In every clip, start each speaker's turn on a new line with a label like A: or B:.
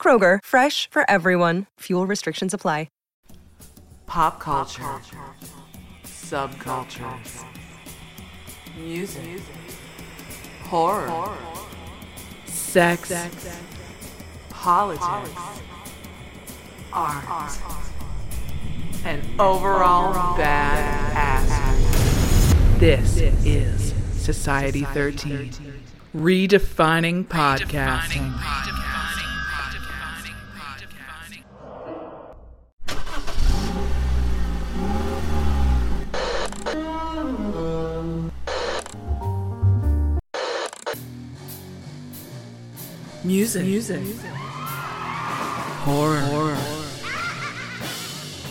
A: Kroger, fresh for everyone. Fuel restrictions apply.
B: Pop culture. Subcultures. Music. Horror. Sex. Politics. Art. And overall bad ass. This is Society 13. Redefining podcasting. Music. Music. Music. Horror. Horror.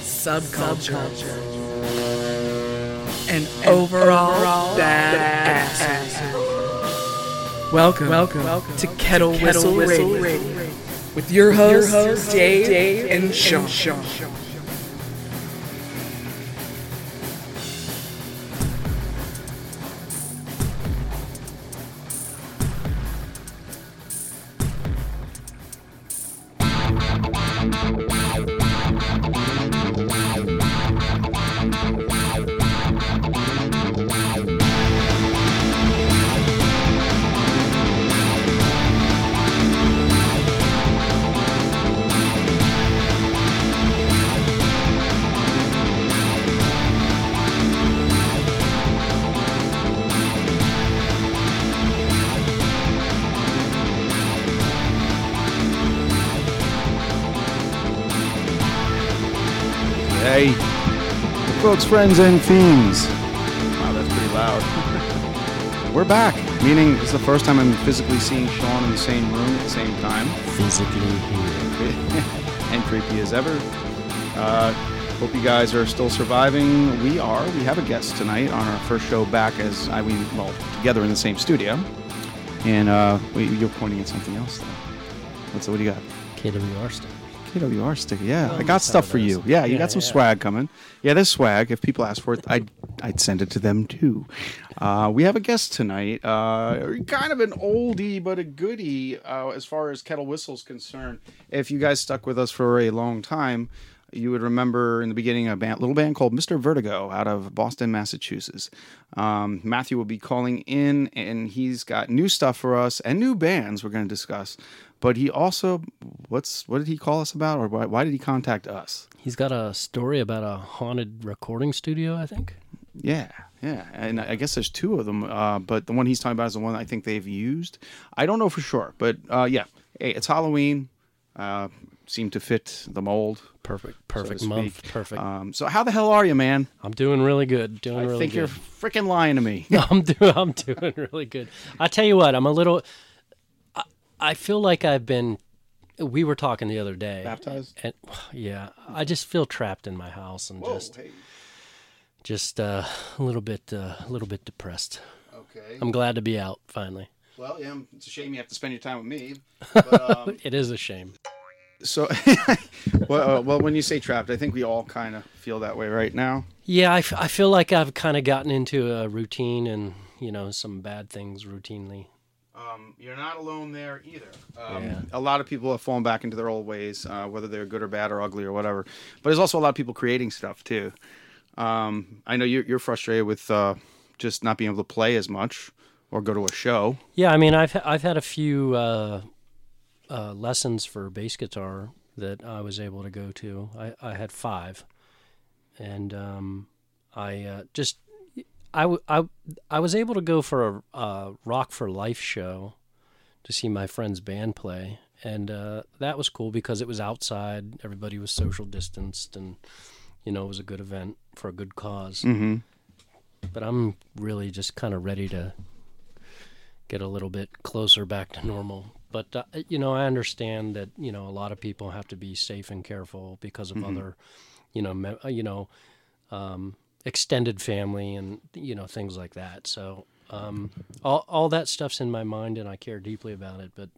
B: Subculture. And, overall, overall bad Welcome, welcome, welcome to Kettle, to Whistle, Whistle Radio. Radio. With your hosts, host, Dave, Dave, and Sean. And Sean.
C: Folks, friends, and fiends. Wow, that's pretty loud. We're back, meaning it's the first time I'm physically seeing Sean in the same room at the same time.
D: Physically here.
C: and creepy as ever. Uh, hope you guys are still surviving. We are. We have a guest tonight on our first show back as I mean, well, together in the same studio. And uh, wait, you're pointing at something else. Though. What's what do you got?
D: KWR stuff.
C: KWR sticker. Yeah, I got stuff for you. Yeah, you got some swag coming. Yeah, there's swag. If people ask for it, I'd I'd send it to them too. Uh, we have a guest tonight. Uh, kind of an oldie but a goodie uh, as far as kettle whistle's concerned. If you guys stuck with us for a long time. You would remember in the beginning a band, little band called Mr. Vertigo out of Boston, Massachusetts. Um, Matthew will be calling in, and he's got new stuff for us and new bands we're going to discuss. But he also, what's what did he call us about, or why, why did he contact us?
D: He's got a story about a haunted recording studio, I think.
C: Yeah, yeah, and I guess there's two of them, uh, but the one he's talking about is the one I think they've used. I don't know for sure, but uh, yeah, hey, it's Halloween. Uh, seemed to fit the mold.
D: Perfect,
C: so
D: perfect month, perfect.
C: Um, so how the hell are you, man?
D: I'm doing really good. Doing really good.
C: I
D: really
C: think
D: good.
C: you're freaking lying to me.
D: No, I'm doing. I'm doing really good. I tell you what, I'm a little. I, feel like I've been. We were talking the other day.
C: Baptized?
D: And yeah, I just feel trapped in my house and just
C: hey,
D: just uh, a little bit uh, a little bit depressed.
C: okay.
D: I'm glad to be out finally.
C: Well, yeah, it's a shame you have to spend your time with me. But, um,
D: It is a shame.
C: so, well, uh, well, when you say trapped, I think we all kind of feel that way right now.
D: Yeah, I, f- I feel like I've kind of gotten into a routine and you know some bad things routinely.
C: Um, you're not alone there either. Um,
D: Yeah.
C: A lot of people have fallen back into their old ways, uh, whether they're good or bad or ugly or whatever. But there's also a lot of people creating stuff too. Um, I know you're, you're frustrated with uh, just not being able to play as much or go to a show.
D: Yeah, I mean, I've I've had a few uh, uh, lessons for bass guitar that I was able to go to. I, I had five, and um, I uh, just I, w- I I was able to go for a, a Rock for Life show to see my friend's band play, and uh, that was cool because it was outside. Everybody was social distanced, and you know it was a good event for a good because
C: Mm-hmm.
D: but I'm really just kind of ready to get a little bit closer back to normal but uh, you know, I understand that you know a lot of people have to be safe and careful because of
C: Mm-hmm.
D: other, you know, me- uh, you know, um, extended family and you know things like that. So um, all all that stuff's in my mind, and I care deeply about it. But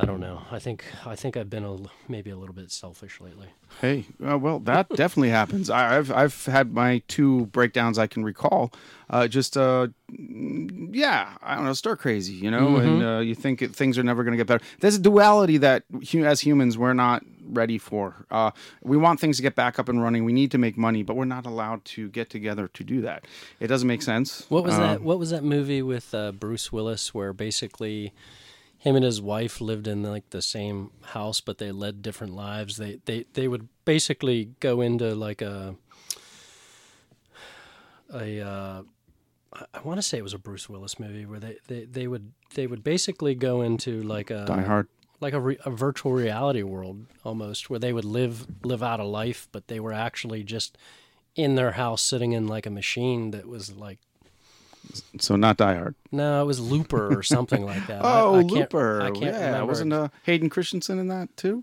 D: I don't know. I think I think I've been a, maybe a little bit selfish lately.
C: Hey, uh, well, that definitely happens. I, I've I've had my two breakdowns I can recall. Uh, just uh, yeah, I don't know, stir crazy, you know, and uh, you think it, things are never going to get better. There's a duality that as humans we're not ready for. Uh, we want things to get back up and running. We need to make money, but we're not allowed to get together to do that. It doesn't make sense.
D: What was that? What was that movie with uh, Bruce Willis where basically him and his wife lived in like the same house, but they led different lives. They they they would basically go into like a a uh, I- I want to say it was a Bruce Willis movie where they, they, they would they would basically go into like a
C: Die Hard.
D: Like a, re, a virtual reality world almost where they would live live out a life but they were actually just in their house sitting in like a machine that was like
C: So not Die Hard.
D: no it was looper or something like that I-
C: Oh,
D: I can't-
C: Looper.
D: i can't
C: yeah,
D: remember
C: wasn't uh, Hayden Christensen in that too?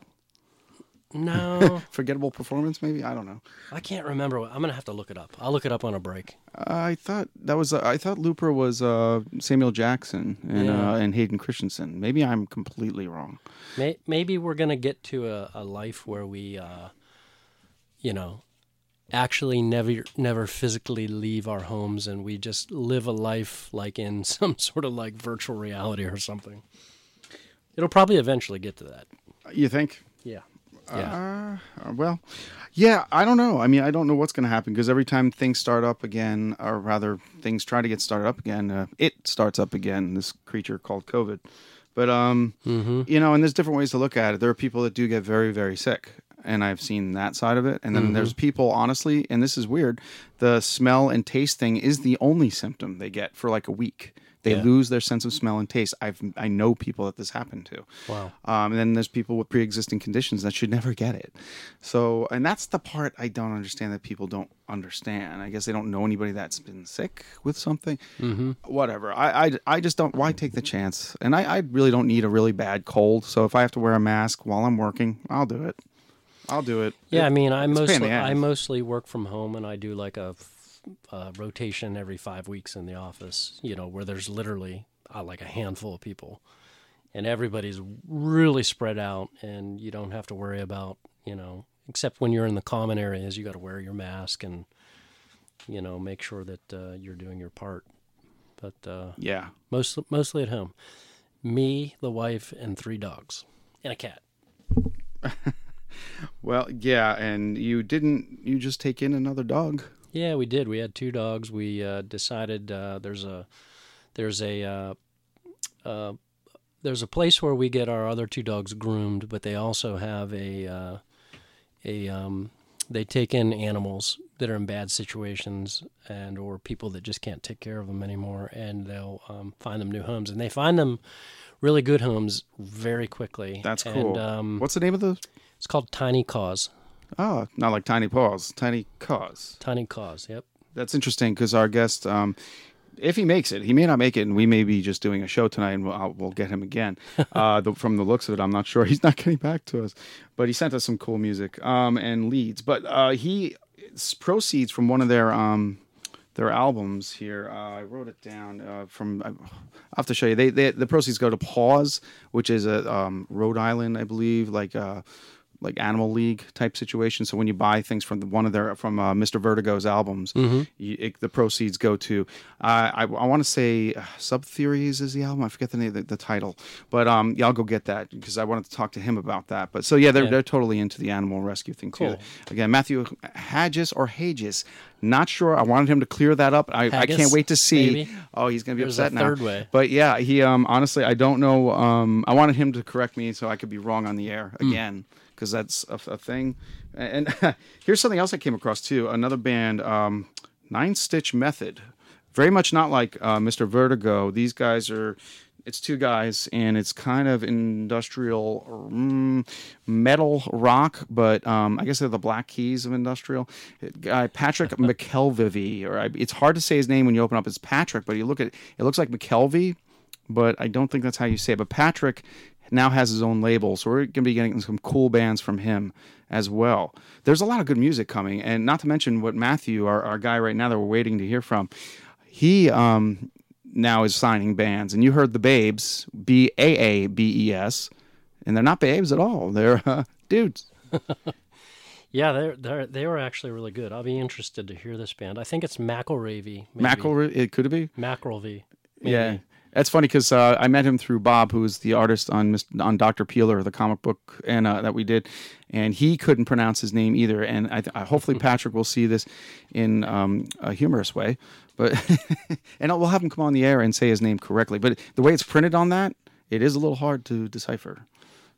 D: No
C: Forgettable performance, maybe. I don't know.
D: i can't remember what, i'm gonna have to look it up i'll look it up on a break
C: I thought that was. Uh, I thought Looper was uh, Samuel Jackson and
D: Yeah.
C: uh, and Hayden Christensen. Maybe I'm completely wrong.
D: May, maybe we're gonna get to a, a life where we uh, you know actually never never physically leave our homes and we just live a life like in some sort of like virtual reality or something it'll probably eventually get to that
C: You think?
D: Yeah yeah
C: Uh, well, yeah. I don't know. I mean, I don't know what's going to happen because every time things start up again, or rather, things try to get started up again, uh, it starts up again. This creature called COVID. But um, you know, and there's different ways to look at it. There are people that do get very, very sick, and I've seen that side of it. And then there's people, honestly, and this is weird. The smell and taste thing is the only symptom they get for like a week. They
D: Yeah.
C: lose their sense of smell and taste. I've I know people that this happened to.
D: Wow.
C: Um, and then there's people with pre-existing conditions that should never get it. So, and that's the part I don't understand that people don't understand. I guess they don't know anybody that's been sick with something. Mm-hmm. Whatever. I, I, I just don't. Why take the chance? And I, I really don't need a really bad cold. So if I have to wear a mask while I'm working, I'll do it. I'll do it.
D: yeah i mean i
C: it's a pain in
D: mostly i mostly work from home and i do like a uh, rotation every five weeks in the office you know where there's literally uh, like a handful of people and everybody's really spread out and you don't have to worry about you know except when you're in the common areas you got to wear your mask and you know make sure that uh, you're doing your part but uh,
C: Yeah.
D: most, mostly at home me the wife and three dogs and a cat
C: Well, yeah. And you didn't. You just take in another dog.
D: Yeah, we did. We had two dogs. We uh, decided uh, there's a there's a uh, uh, there's a place where we get our other two dogs groomed, but they also have a uh, a um, they take in animals that are in bad situations and or people that just can't take care of them anymore, and they'll um, find them new homes, and they find them really good homes very quickly.
C: That's
D: And,
C: cool.
D: um,
C: What's the name of the?
D: it's called Tiny Cause.
C: Oh, not like Tiny Paws. Tiny Cause.
D: Tiny Cause. Yep.
C: That's interesting because our guest, um, if he makes it, he may not make it, and we may be just doing a show tonight, and we'll, I'll, we'll get him again. Uh, the, from the looks of it, I'm not sure he's not getting back to us, but he sent us some cool music um, and leads. But uh, he proceeds from one of their um, their albums here. Uh, I wrote it down uh, from. I, I'll have to show you. They, they the proceeds go to Paws, which is a um, Rhode Island, I believe, like. Uh, like Animal League type situation. So when you buy things from the, one of their from uh, Mr. Vertigo's albums, you, it, the proceeds go to. Uh, I, I want to say uh, Sub Theories is the album. I forget the name, the, the title, but um, yeah, I'll go get that because I wanted to talk to him about that. But so yeah, they're
D: Yeah.
C: they're totally into the animal rescue thing too. Again, Matthew Haggis or Haggis, not sure. I wanted him to clear that up. I, I can't wait to see.
D: maybe?
C: Oh, he's gonna be
D: There's
C: upset now.
D: third way.
C: But yeah, he um honestly, I don't know. Um, I wanted him to correct me so I could be wrong on the air
D: Hmm.
C: again because that's a, a thing. And here's something else I came across too. Another band, um, Nine Stitch Method. Very much not like uh, Mr. Vertigo. These guys are. It's two guys, and it's kind of industrial mm, metal rock, but um, I guess they're the Black Keys of industrial. Guy Patrick McKelvey, or I, it's hard to say his name when you open up. It's Patrick, but you look at it looks like McKelvey, but I don't think that's how you say it. But Patrick now has his own label, so we're going to be getting some cool bands from him as well. There's a lot of good music coming, and not to mention what Matthew, our, our guy right now that we're waiting to hear from, he um, now is signing bands. And you heard the Babes, B A A B E S, and they're not babes at all. They're uh, dudes.
D: Yeah, they're, they're, they were actually really good. I'll be interested to hear this band. I think it's McElravy. maybe.
C: McElroy, it could it be?
D: McElravy.
C: Yeah. That's funny because uh, I met him through Bob, who is the artist on on Doctor Peeler, the comic book, and uh, that we did, and he couldn't pronounce his name either. And I, th- I hopefully Patrick will see this in um, a humorous way, but and we'll have him come on the air and say his name correctly. But the way it's printed on that, it is a little hard to decipher.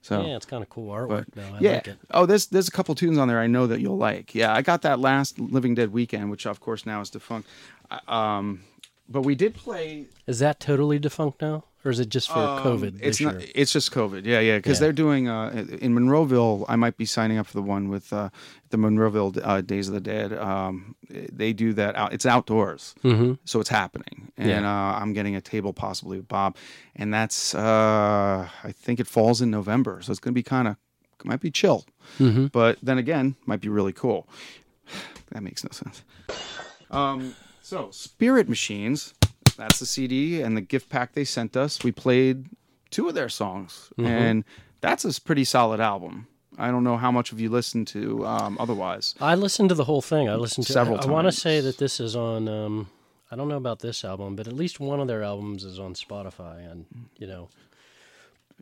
C: So
D: Yeah, it's kind of cool artwork, though. I
C: yeah.
D: like it.
C: Oh, there's there's a couple tunes on there I know that you'll like. Yeah, I got that last Living Dead weekend, which of course now is defunct. Um, but we did play.
D: Is that totally defunct now? Or is it just for COVID
C: Um, It's
D: this
C: not.
D: year?
C: It's just COVID. Yeah, yeah. Because
D: Yeah.
C: they're doing uh, in Monroeville. I might be signing up for the one with uh, the Monroeville uh, Days of the Dead. Um, they do that out. It's outdoors, mm-hmm. so it's happening. And
D: Yeah.
C: uh, I'm getting a table possibly with Bob, and that's. Uh, I think it falls in November, so it's going to be kind of. Might be chill,
D: Mm-hmm.
C: but then again, might be really cool. that makes no sense. Um, so Spirit Machines, that's the CD and the gift pack they sent us. We played two of their songs,
D: Mm-hmm.
C: and that's a pretty solid album. I don't know how much of you listened to um, otherwise.
D: I listened to the whole thing. I listened to
C: Several
D: I, I want to say that this is on. Um, I don't know about this album, but at least one of their albums is on Spotify, and you know,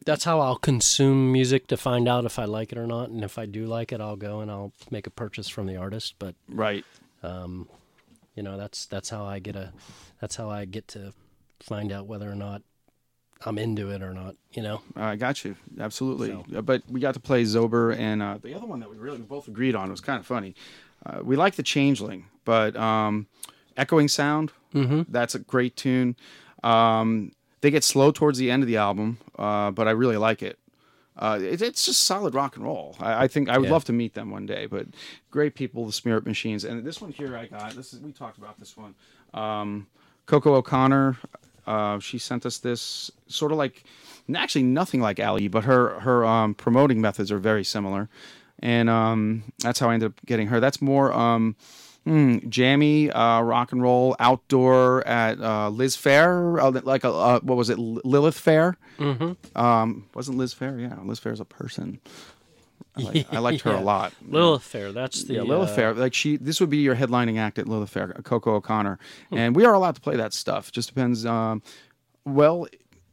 D: that's how I'll consume music to find out if I like it or not. And if I do like it, I'll go and I'll make a purchase from the artist. But
C: Right.
D: um, you know, that's that's how I get a. That's how I get to find out whether or not I'm into it or not. You know.
C: I got you. Absolutely.
D: So-
C: Uh, But we got to play Zober, and uh, the other one that we really both agreed on was kind of funny. Uh, we like the Changeling, but um, Echoing Sound, that's a great tune. Um, they get slow towards the end of the album, uh, but I really like it. Uh, it, it's just solid rock and roll. I, I think I would
D: Yeah.
C: love to meet them one day. But great people, the Spirit Machines, and this one here I got. This is we talked about this one. Um, Coco O'Connor, uh, she sent us this sort of like, actually nothing like Ali, but her her um, promoting methods are very similar, and um, that's how I ended up getting her. That's more um, mm, jammy uh, rock and roll outdoor at uh, Liz Fair, uh, like a uh, what was it, Lilith Fair? Mm-hmm. Um, wasn't Liz Fair? Yeah, Liz Phair is a person. I, like, I liked her
D: Yeah.
C: a lot.
D: Lilith Fair. That's the
C: Yeah, Lilith
D: uh,
C: Fair. Like she, this would be your headlining act at Lilith Fair, Coco O'Connor,
D: Hmm.
C: and we are allowed to play that stuff. Just depends. Um, well,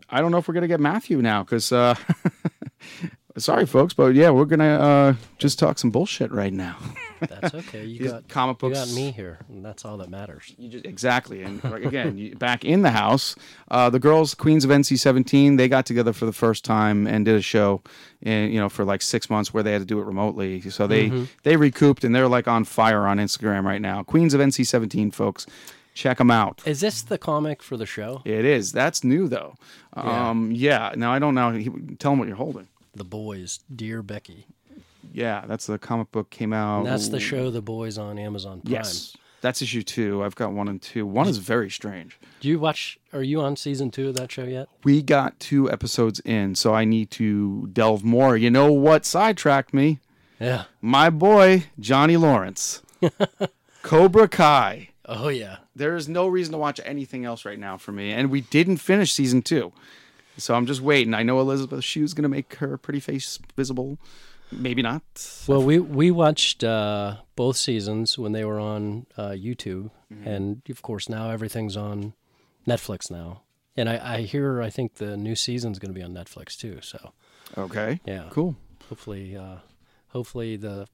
C: I don't know if we're gonna get Matthew now because. Sorry, folks, but yeah, we're gonna uh, just talk some bullshit right now.
D: That's okay. You got
C: comic books.
D: You got me here, and that's all that matters.
C: You just, exactly, and again, you, back in the house, uh, the girls, Queens of NC-17, they got together for the first time and did a show, and you know, for like six months where they had to do it remotely. So they
D: Mm-hmm.
C: they recouped and they're like on fire on Instagram right now. Queens of NC-17, folks, check them out.
D: Is this the comic for the show?
C: It is. That's new though. Um, yeah. Now I don't know. Tell them what you're holding.
D: The Boys, Dear Becky.
C: Yeah, that's the comic book came out.
D: And that's the show The Boys on Amazon Prime.
C: Yes, that's issue two. I've got one and two. One is very strange.
D: Do you watch? Are you on season two of that show yet?
C: We got two episodes in, so I need to delve more. You know what sidetracked me?
D: Yeah.
C: My boy, Johnny Lawrence. Cobra Kai.
D: Oh yeah.
C: There is no reason to watch anything else right now for me. And we didn't finish season two. So I'm just waiting. I know Elizabeth Shue's going to make her pretty face visible. Maybe not.
D: Well, we we watched uh, both seasons when they were on uh, YouTube,
C: Mm-hmm.
D: and of course now everything's on Netflix now. And I, I hear I think the new season's going to be on Netflix too. So
C: Okay.
D: Yeah.
C: Cool.
D: hopefully, uh, hopefully the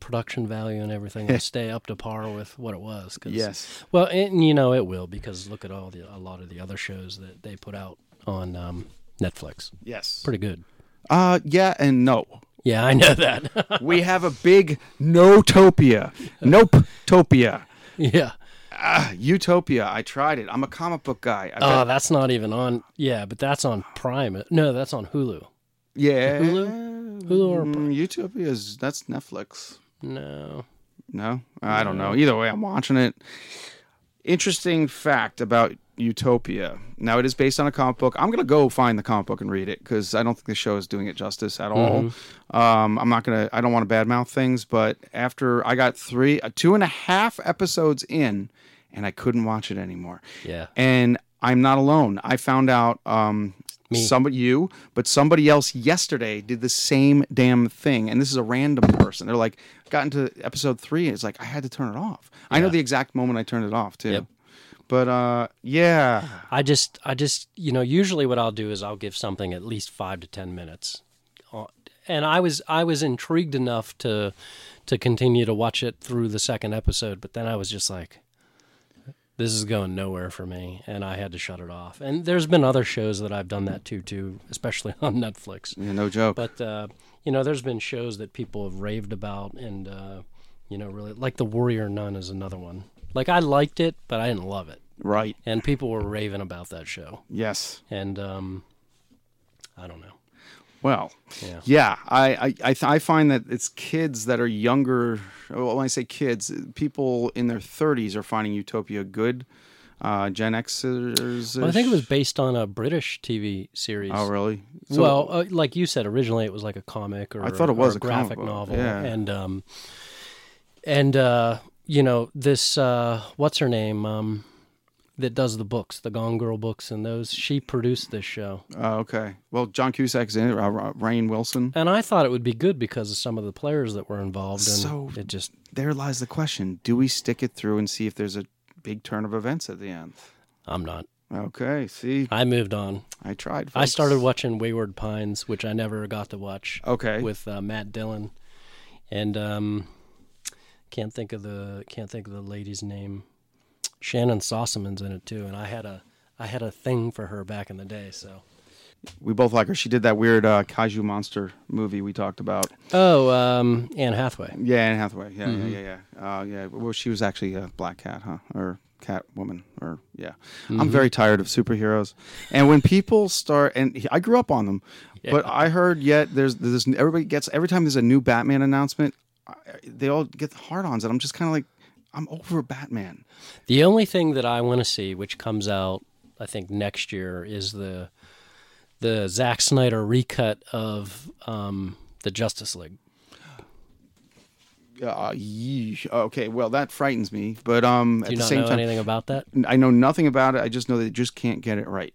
D: production value and everything will stay up to par with what it was. 'cause-
C: Yes.
D: Well, and you know it will because look at all the a lot of the other shows that they put out on um, Netflix.
C: Yes.
D: Pretty good.
C: Uh, yeah and no.
D: Yeah, I know that.
C: we have a big no-topia. Nope-topia.
D: yeah.
C: Ah, Utopia. I tried it. I'm a comic book guy. I
D: Oh,
C: bet-
D: that's not even on. Yeah, but that's on Prime. No, that's on Hulu.
C: yeah.
D: Hulu? Hulu or
C: Mm, Utopia is that's Netflix.
D: No.
C: No, I don't know. Either way, I'm watching it. Interesting fact about Utopia. Now it is based on a comic book. I'm gonna go find the comic book and read it because I don't think the show is doing it justice at all.
D: Mm-hmm.
C: Um, I'm not gonna. I don't want to badmouth things, but after I got three, uh, two and a half episodes in, and I couldn't watch it anymore.
D: Yeah.
C: And I'm not alone. I found out um,
D: Me.
C: somebody you, but somebody else yesterday did the same damn thing. And this is a random person. They're like, I got into episode three. And it's like I had to turn it off. I know the exact moment I turned it off too.
D: Yep.
C: But uh, yeah,
D: I just, I just, you know, usually what I'll do is I'll give something at least five to ten minutes, Uh, and I was, I was intrigued enough to, to continue to watch it through the second episode, but then I was just like, this is going nowhere for me, and I had to shut it off. And there's been other shows that I've done that too, too, especially on Netflix.
C: yeah, no joke.
D: But uh, you know, there's been shows that people have raved about, and uh, you know, really like the Warrior Nun is another one. Like I liked it, but I didn't love it,
C: right.
D: and people were raving about that show,
C: Yes.
D: and um, I don't know.
C: Well,
D: Yeah.
C: yeah, I I I, th- I find that it's kids that are younger. Well, when I say kids, people in their 30s are finding Utopia good. Uh, Gen Xers.
D: Well, I think it was based on a British TV series.
C: Oh, really? So-
D: well, uh, like you said, originally it was like a comic or
C: I thought it was
D: or
C: a
D: graphic novel,
C: yeah.
D: and um, and uh, you know this uh, what's her name um, that does the books, the Gone Girl books, and those. She produced this show,
C: Oh, okay. Well, John Cusack's in it. Uh, Ra- Rainn Wilson.
D: and I thought it would be good because of some of the players that were involved, and
C: So-
D: it just
C: There lies the question: Do we stick it through and see if there's a big turn of events at the end?
D: I'm not.
C: Okay. See,
D: I moved on.
C: I tried.
D: I started watching Wayward Pines, which I never got to watch.
C: Okay.
D: with uh, Matt Dillon, and um, can't think of the can't think of the lady's name. Shannyn Sossamon's in it too, and I had a I had a thing for her back in the day. So
C: we both like her. She did that weird uh, kaiju monster movie we talked about.
D: oh, um, Anne Hathaway.
C: Yeah, Anne Hathaway. Yeah,
D: Mm-hmm.
C: yeah, yeah, yeah. Uh, yeah. Well, she was actually a black cat, huh? Or cat woman, or yeah.
D: Mm-hmm.
C: I'm very tired of superheroes, and when people start, and I grew up on them, but I heard yet there's there's everybody gets every time there's a new Batman announcement, they all get hard-ons, and I'm just kind of like, I'm over Batman.
D: The only thing that I want to see, which comes out I think next year, is the the Zack Snyder recut of um, the Justice League.
C: Uh, yeesh. Okay, well that frightens me, but um,
D: Do
C: at
D: you
C: the
D: not
C: same
D: know
C: time,
D: anything about that?
C: I know nothing about it. I just know they just can't get it right.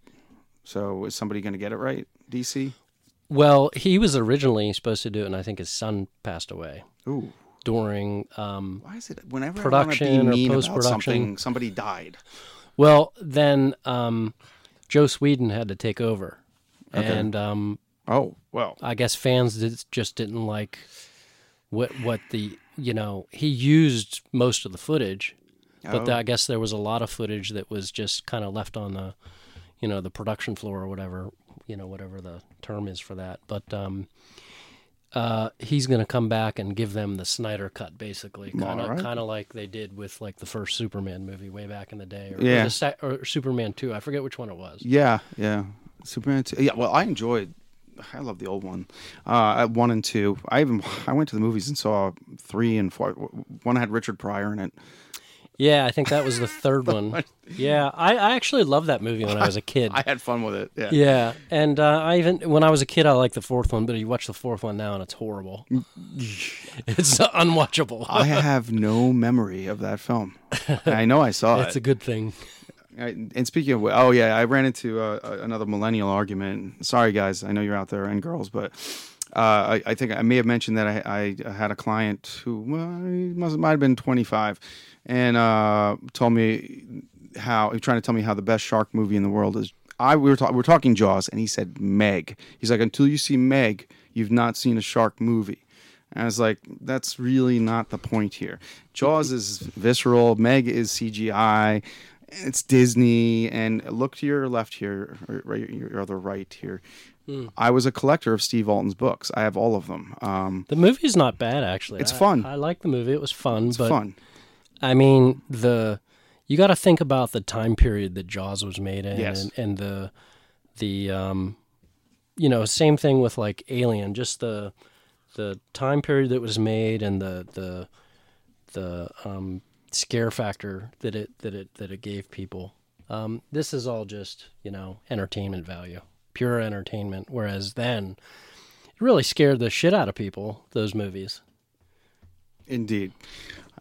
C: So is somebody going to get it right? DC?
D: Well, he was originally supposed to do it, and I think his son passed away
C: Ooh.
D: during um,
C: Why is it whenever
D: Production or
C: want be mean about
D: post-production?
C: somebody died?
D: Well, then um, Joss Whedon had to take over,
C: Okay.
D: and um,
C: Oh well,
D: I guess fans did, just didn't like what what the you know he used most of the footage, but
C: Oh.
D: the- I guess there was a lot of footage that was just kind of left on the you know the production floor or whatever you know whatever the term is for that. But um, uh, he's going to come back and give them the Snyder cut, basically, kind of
C: Alright.
D: kind of like they did with like the first Superman movie way back in the day, or,
C: Yeah.
D: or, the or Superman two. I forget which one it was.
C: yeah, yeah. Superman. Two. Yeah, well, I enjoyed. I love the old one, uh, one and two. I even I went to the movies and saw three and four. One had Richard Pryor in it.
D: Yeah, I think that was the third one. Yeah, I, I actually loved that movie when I was a kid.
C: I had fun with it. Yeah.
D: Yeah, and uh, I even when I was a kid, I liked the fourth one, but you watch the fourth one now, and it's horrible. it's unwatchable.
C: I have no memory of that film. I know I saw
D: it's
C: it.
D: a good thing.
C: I, and speaking of, oh yeah, I ran into uh, another millennial argument. Sorry guys, I know you're out there and girls, but uh, I, I think I may have mentioned that I, I had a client who well, he must might have been 25, and uh, told me how he was trying to tell me how the best shark movie in the world is. I we were ta- we were talking Jaws, and he said Meg. He's like, until you see Meg, you've not seen a shark movie. And I was like, that's really not the point here. Jaws is visceral. Meg is CGI. It's Disney. And look to your left here, or right, your other right here. I was a collector of Steve Alten's books. I have all of them. Um,
D: The movie's not bad actually.
C: It's
D: I-
C: fun.
D: I, like the movie. It was fun,
C: it's
D: but
C: fun.
D: I mean the you got to think about the time period that Jaws was made in,
C: Yes.
D: and, and the the um, you know same thing with like Alien, just the the time period that was made and the the the um, scare factor that it that it that it gave people. Um, this is all just you know entertainment value, pure entertainment. Whereas then, it really scared the shit out of people. Those movies.
C: Indeed.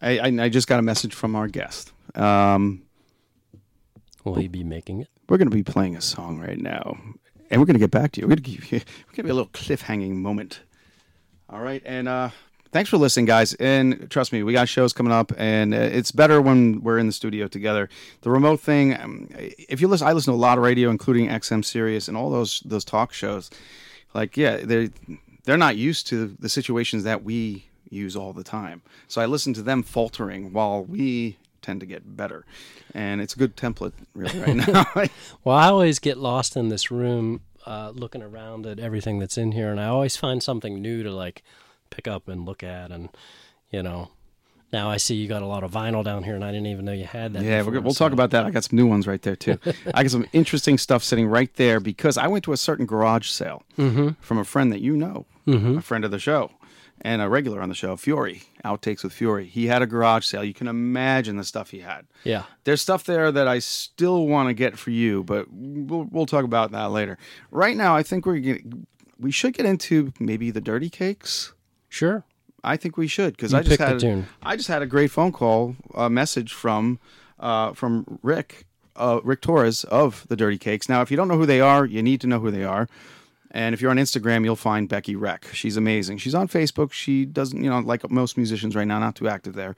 C: I, I, I just got a message from our guest. Um,
D: Will he be making it?
C: we're going to be playing a song right now, and we're going to get back to you. We're going to give you we're going to be a little cliffhanging moment. All right, and uh, thanks for listening, guys. And trust me, we got shows coming up, and uh, it's better when we're in the studio together. The remote thing, um, if you listen, I listen to a lot of radio, including XM Sirius and all those those talk shows. Like, yeah, they're they're not used to the situations that we use all the time. So I listen to them faltering while we tend to get better, and it's a good template really right now.
D: Well, I always get lost in this room, uh, looking around at everything that's in here, and I always find something new to like pick up and look at, and you know. Now I see you got a lot of vinyl down here, and I didn't even know you had that.
C: Yeah,
D: before,
C: we'll
D: so-
C: talk about that. I got some new ones right there too. I got some interesting stuff sitting right there because I went to a certain garage sale from a friend that you know, a friend of the show, and a regular on the show, Fury. Outtakes with Fury. He had a garage sale. You can imagine the stuff he had.
D: Yeah,
C: There's stuff there that I still want to get for you, but we'll, we'll talk about that later. Right now, I think we're get, we should get into maybe the dirty cakes.
D: sure.
C: I think we should because I just had. I just had a great phone call, a message from uh, from Rick uh, Rick Torres of the Dirty Cakes. Now, if you don't know who they are, you need to know who they are. And if you're on Instagram, you'll find Becky Wreck. She's amazing. She's on Facebook. She doesn't, you know, like most musicians right now, not too active there.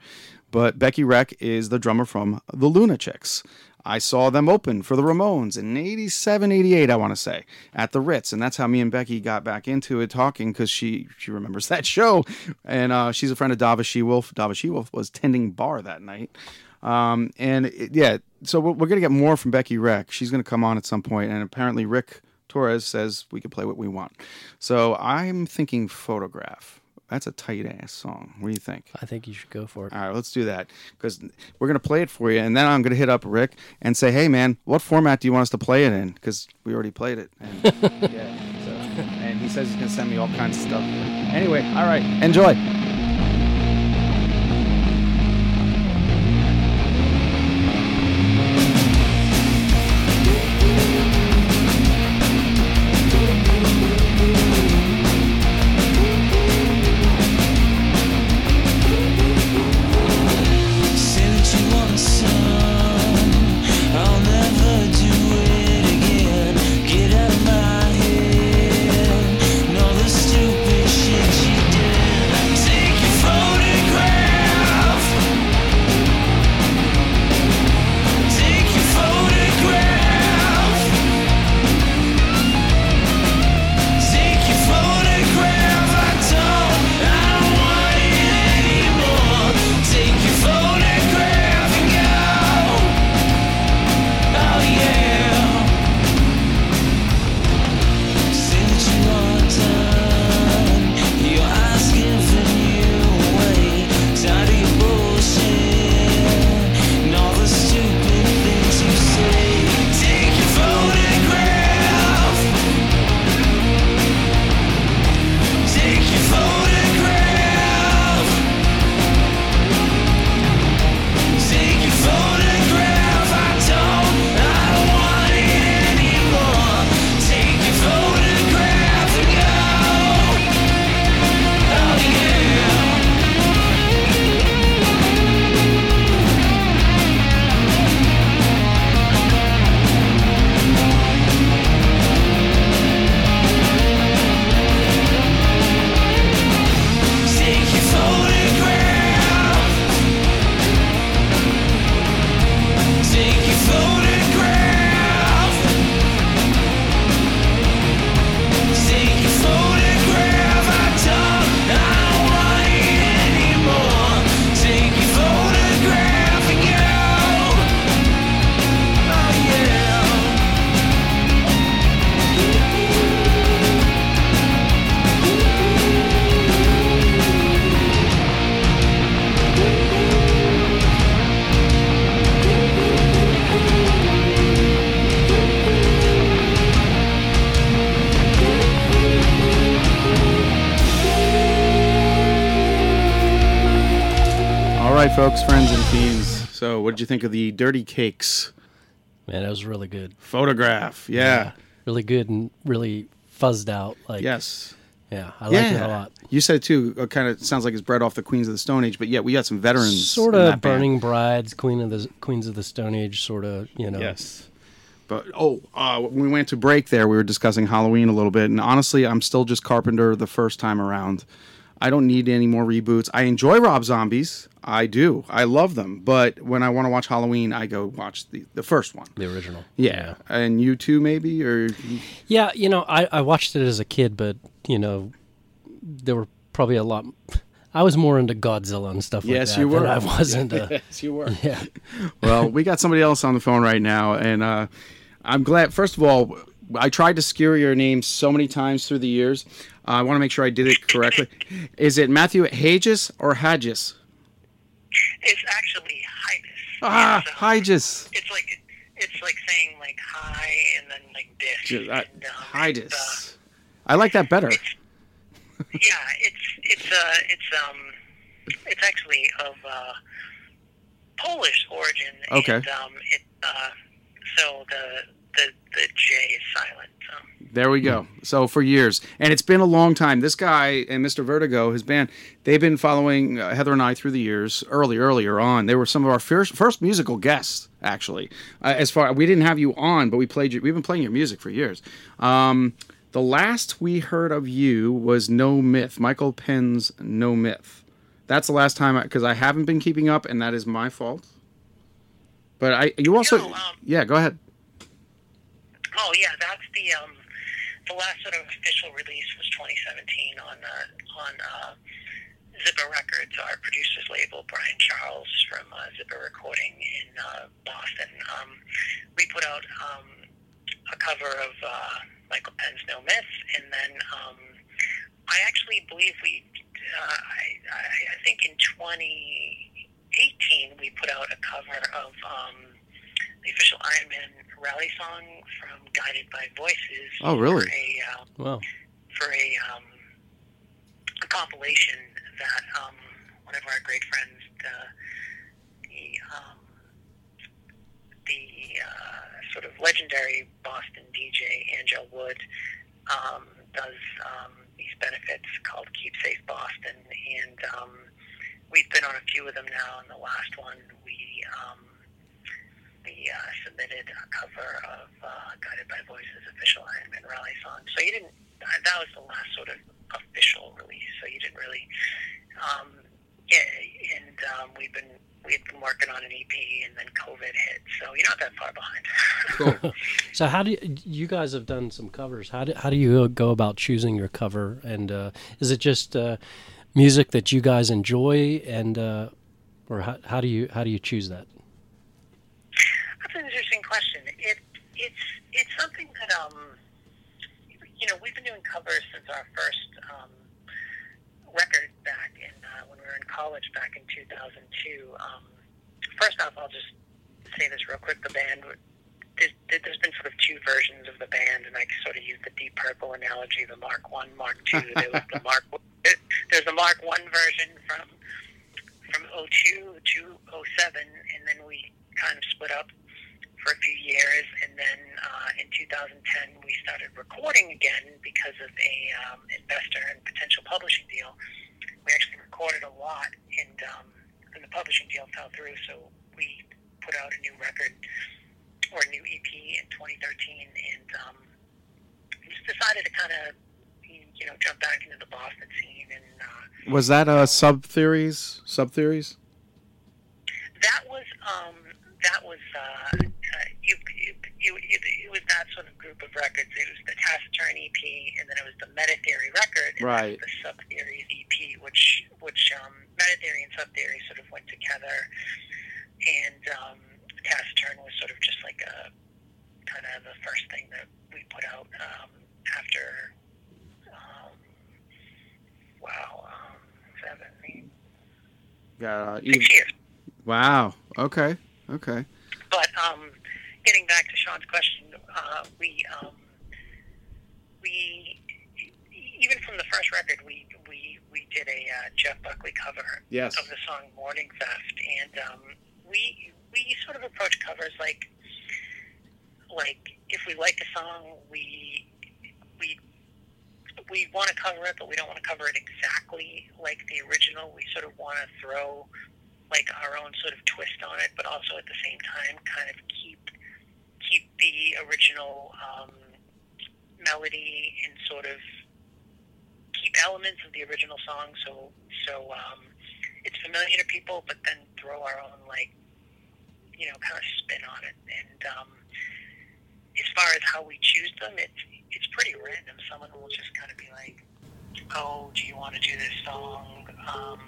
C: But Becky Wreck is the drummer from the Lunachicks. I saw them open for the Ramones in 87, 88, I want to say, at the Ritz. And that's how me and Becky got back into it talking because she, she remembers that show. And uh, she's a friend of Dava She-Wolf. Dava She-Wolf was tending bar that night. Um, and it, yeah, so we're, we're going to get more from Becky Wreck. She's going to come on at some point, And apparently, Rick Torres says we can play what we want. So I'm thinking Photograph. That's a tight ass song. What do you think?
D: I think you should go for it.
C: All right, let's do that because we're gonna play it for you, and then I'm gonna hit up Rick and say, "Hey, man, what format do you want us to play it in?" Because we already played it. And, yeah, so, and he says he's gonna send me all kinds of stuff. Anyway, all right, enjoy. What did you think of the Dirty Cakes?
D: Man, it was really good.
C: Photograph. Yeah.
D: Really good and really fuzzed out. Like
C: Yes.
D: yeah, I like
C: yeah.
D: it a lot.
C: You said it too. Uh, kind of sounds like it's bred off the Queens of the Stone Age, but yeah, we got some veterans.
D: Sort of
C: that band.
D: Burning Brides, Queen of the Queens of the Stone Age, sort of. You know.
C: Yes. But oh, uh, when we went to break there, we were discussing Halloween a little bit, and honestly, I'm still just Carpenter the first time around. I don't need any more reboots. I enjoy Rob Zombies, I do. I love them, but when I want to watch Halloween, I go watch the the first one.
D: The original.
C: Yeah, and you too, maybe, or
D: Yeah, you know, I, I watched it as a kid, but you know, there were probably a lot. I was more into Godzilla and stuff like
C: yes,
D: that.
C: you were.
D: than I wasn't. Uh,
C: yes, you were.
D: yeah.
C: well, we got somebody else on the phone right now, and uh, I'm glad. First of all, I tried to skewer your name so many times through the years. Uh, I want to make sure I did it correctly. Is it Matthew Hages or Hadges?
E: It's actually Hajdys.
C: Ah,
E: It's,
C: Hages.
E: It's like it's like saying like hi and then like this.
C: Ju- uh,
E: and, um, it's, uh,
C: Hages. I like that better.
E: yeah, it's it's uh it's um it's actually of uh Polish origin.
C: Okay.
E: And, um, it uh so the the the J is silent. So.
C: There we go. So for years, and it's been a long time. This guy and Mr. Vertigo, his band, they've been following uh, Heather and I through the years. Early, earlier on, they were some of our first first musical guests. Actually, uh, as far we didn't have you on, but we played. Your, we've been playing your music for years. Um, the last we heard of you was No Myth, Michael Penn's No Myth. That's the last time because I, haven't been keeping up, and that is my fault. But I, you also,
E: No, um,
C: yeah, go ahead.
E: Oh yeah, that's the um the last sort of official release was 2017 on uh, on uh, Zippah Records, our producer's label. Brian Charles from uh, Zippah Recording in uh, Boston. Um, we put out um, a cover of uh, Michael Penn's No Myth, and then um, I actually believe we, uh, I, I, think in 2018 we put out a cover of. Um, the official Iron Man rally song from Guided by Voices.
C: Oh, really?
E: For a, uh,
D: Wow.
E: for a, um, a compilation that um, one of our great friends, uh, the um, the uh, sort of legendary Boston DJ Angel Wood um, does um, these benefits called Keep Safe Boston, and um, we've been on a few of them now. And the last one we um, we uh, submitted a cover of uh, Guided by Voices official Iron Man rally song. So you didn't. Uh, that was the last sort of official release. So you didn't really. Um, yeah, and um, we've been we've been working on an EP, and then COVID hit. So you're not that far behind.
C: Cool.
D: So how do you, you guys have done some covers? How do how do you go about choosing your cover? And uh, is it just uh, music that you guys enjoy, and uh, or how, how do you how do you choose that?
E: That's an interesting question. It it's it's something that um you know we've been doing covers since our first um, record back in uh, when we were in college back in 2002. Um, first off, I'll just say this real quick: the band. There's, there's been sort of two versions of the band, and I sort of use the Deep Purple analogy: the Mark One, Mark Two. There was the Mark. There's the Mark One version from from 02 to 07, and then we kind of split up for a few years, and then uh, in 2010 we started recording again because of a um, investor and potential publishing deal. We actually recorded a lot, and um, and the publishing deal fell through, so we put out a new record or a new EP in 2013, and um, just decided to kind of you know jump back into the Boston scene and. Uh,
C: Was that uh, sub theories? Sub theories?
E: that was um, that was uh, uh, it, it, it, it, was that sort of group of records. It was the Taciturn EP, and then it was the Meta Theory record, and
C: Right.
E: the Sub Theories EP, which which um, Meta Theory and Sub Theory sort of went together, and um, Taciturn was sort of just like a kind of the first thing that we put out um, after. Um, wow, um, seven,
C: Yeah.
E: six years.
C: Wow. Okay. Okay.
E: But um, getting back to Sean's question, uh, we um, we even from the first record, we we we did a uh, Jeff Buckley cover
C: Yes.
E: of the song Morning Theft, and um, we we sort of approach covers like like if we like a song, we we we want to cover it, but we don't want to cover it exactly like the original. We sort of want to throw like our own sort of twist on it, but also at the same time kind of keep original um, melody and sort of keep elements of the original song so so um, it's familiar to people, but then throw our own like you know kind of spin on it. And um, as far as how we choose them, it's it's pretty random. Someone will just kind of be like, "Oh, do you want to do this song?" Um,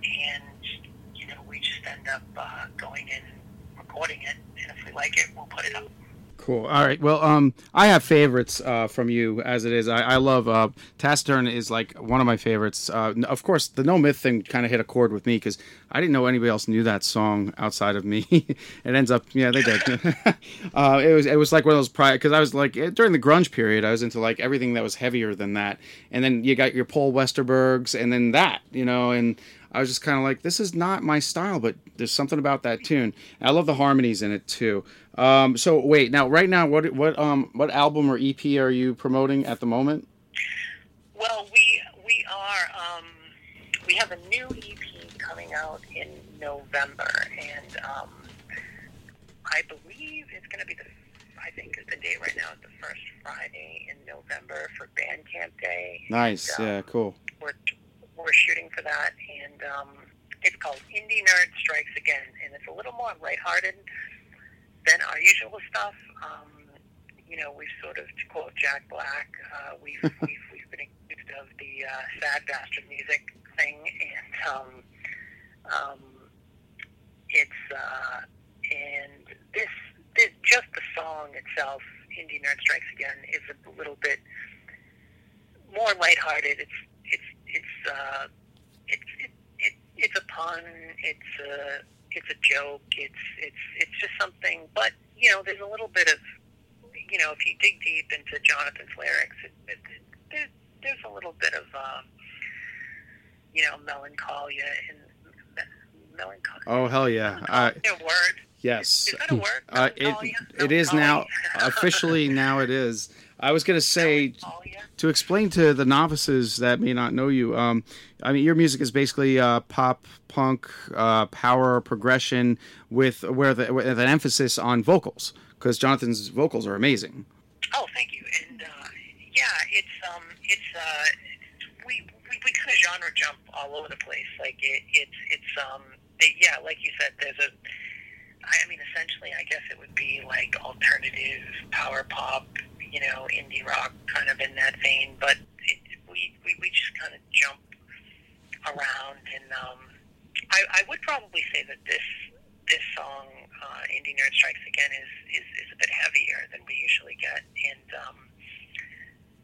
E: and you know, we just end up uh, going in and recording it, and if we like it, we'll put it up.
C: Cool. All right. Well, um, I have favorites uh, from you as it is. I, I love uh, Taciturn is like one of my favorites. Uh, of course, the No Myth thing kind of hit a chord with me because I didn't know anybody else knew that song outside of me. it ends up, yeah, they did. uh, it was it was like one of those prior because I was like eh, during the grunge period, I was into like everything that was heavier than that, and then you got your Paul Westerbergs, and then that, you know, and I was just kind of like, this is not my style, but there's something about that tune. I love the harmonies in it too. Um, so wait, now right now, what what um what album or EP are you promoting at the moment?
E: Well, we we are um, we have a new EP coming out in November, and um, I believe it's going to be the I think the date right now is the first Friday in November for Bandcamp Day.
C: Nice,
E: And, um,
C: yeah, cool.
E: we're we're shooting for that, and um, it's called Indie Nerd Strikes Again, and it's a little more lighthearted than our usual stuff. Um, you know, we've sort of, to quote Jack Black, uh, we've, we've we've been accused of the uh, sad bastard music thing, and um, um, it's uh, and this, this just the song itself, Indie Nerd Strikes Again, is a little bit more lighthearted. It's it's uh, it's it, it, it's a pun. It's a it's a joke. It's it's it's just something. But you know, there's a little bit of you know, if you dig deep into Jonathan's lyrics, it, it, it, there, there's a little bit of um, you know melancholia and melancholy.
C: Oh hell yeah! I,
E: Is word?
C: Yes,
E: Is that a word?
C: uh, it it is now officially now it is. I was gonna say to explain to the novices that may not know you, um, I mean, your music is basically uh, pop, punk, uh, power, progression, with where the with an emphasis on vocals, because Jonathan's vocals are amazing.
E: Oh, thank you. And uh, yeah, it's um, it's uh, we we, we kind of genre jump all over the place. Like it, it's it's um, it, yeah, like you said, there's a. I mean, essentially, I guess it would be like alternative power pop, you know, indie rock, kind of in that vein. But it, we, we we just kind of jump around, and um, I, I would probably say that this this song, uh, "Indie Nerd Strikes Again," is, is is a bit heavier than we usually get, and um,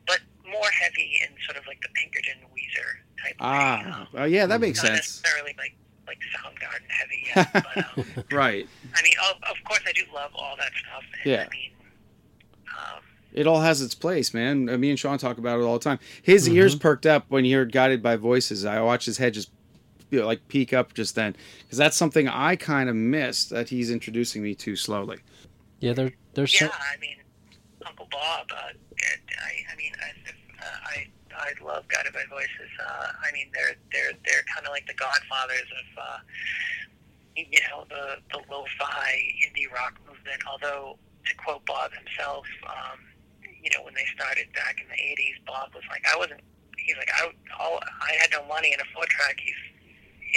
E: but more heavy in sort of like the Pinkerton Weezer type.
C: Ah,
E: Um,
C: uh, yeah, that makes
E: not
C: sense.
E: necessarily like Soundgarden heavy, yet, but um,
C: Right.
E: I mean, of, of course, I do love all that stuff. And,
C: Yeah.
E: I mean, um,
C: It all has its place, man. Uh, Me and Sean talk about it all the time. His ears perked up when he heard "Guided by Voices." I watched his head just you know, like peek up just then, because that's something I kind of missed that he's introducing me to slowly.
D: Yeah, They're there, there's
E: yeah,
D: some,
E: I mean, Uncle Bob. Uh, I, I mean, I, uh, I, I love Guided by Voices. Uh, I mean, they're they're they're kind of like the godfathers of, uh, you know, the the lo-fi indie rock movement. Although, to quote Bob himself, um, you know, when they started back in the '80s, Bob was like, I wasn't. He's like, I all I had no money in a four track. He's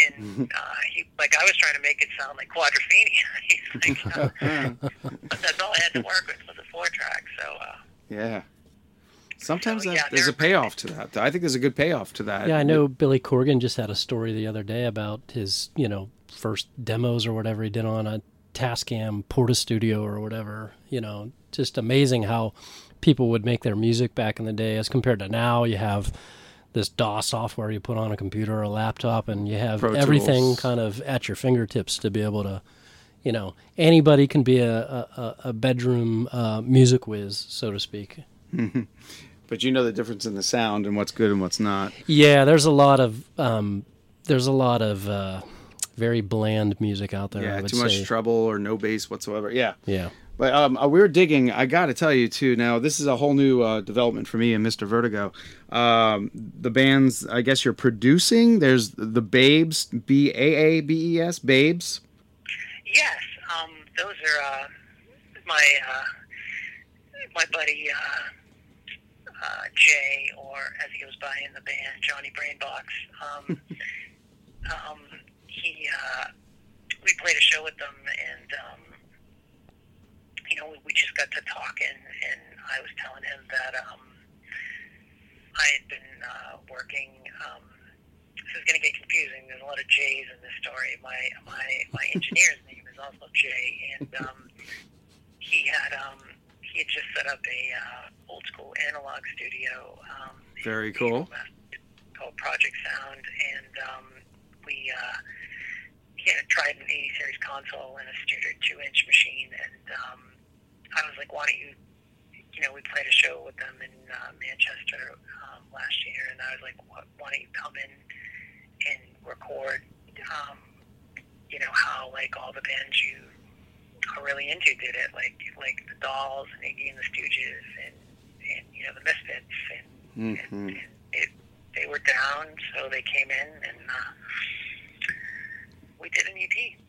E: and uh, he like I was trying to make it sound like Quadrophenia. He's like, uh, but that's all I had to work with was a four track. So uh,
C: Yeah. Sometimes
E: So,
C: that,
E: yeah,
C: there's a payoff to that. I think there's a good payoff to that.
D: yeah, I know Billy Corgan just had a story the other day about his, you know, first demos or whatever he did on a Tascam Portastudio or whatever. You know, just amazing how people would make their music back in the day as compared to now. You have this DAW software you put on a computer or a laptop, and you have everything kind of at your fingertips to be able to, you know, anybody can be a a, a- a bedroom uh, music whiz, so to speak.
C: But you know the difference in the sound and what's good and what's not.
D: Yeah, there's a lot of um, there's a lot of uh, very bland music out there. I
C: yeah,
D: would
C: too much
D: say.
C: treble or no bass whatsoever. Yeah.
D: Yeah,
C: But um, uh, we were digging. I got to tell you too. Now this is a whole new uh, development for me and Mr. Vertigo. Um, the bands, I guess you're producing. There's the Babes, B A A B E S, Babes.
E: Yes, um, those are uh, my uh, my buddy uh, Jay, or as he goes by in the band, Johnny Brainbox. Um, um, he uh, we played a show with them, and um, you know we, we just got to talking, and I was telling him that um, I had been uh, working. Um, this is going to get confusing. There's a lot of J's in this story. My my my engineer's name is also Jay, and um, he had um, he had just set up a uh, old school analog studio. Um,
C: Very cool.
E: Called Project Sound, and um, we uh, he had tried an 80 series console and a standard two inch machine, and um, I was like, why don't you you know, we played a show with them in uh, Manchester um, last year, and I was like, why, why don't you come in and record, um, you know, how like all the bands you are really into did it, like like the Dolls and Iggy and the Stooges and and you know the Misfits, and,
C: Mhm.
E: and it, they were down, so they came in and uh, we did an E EP.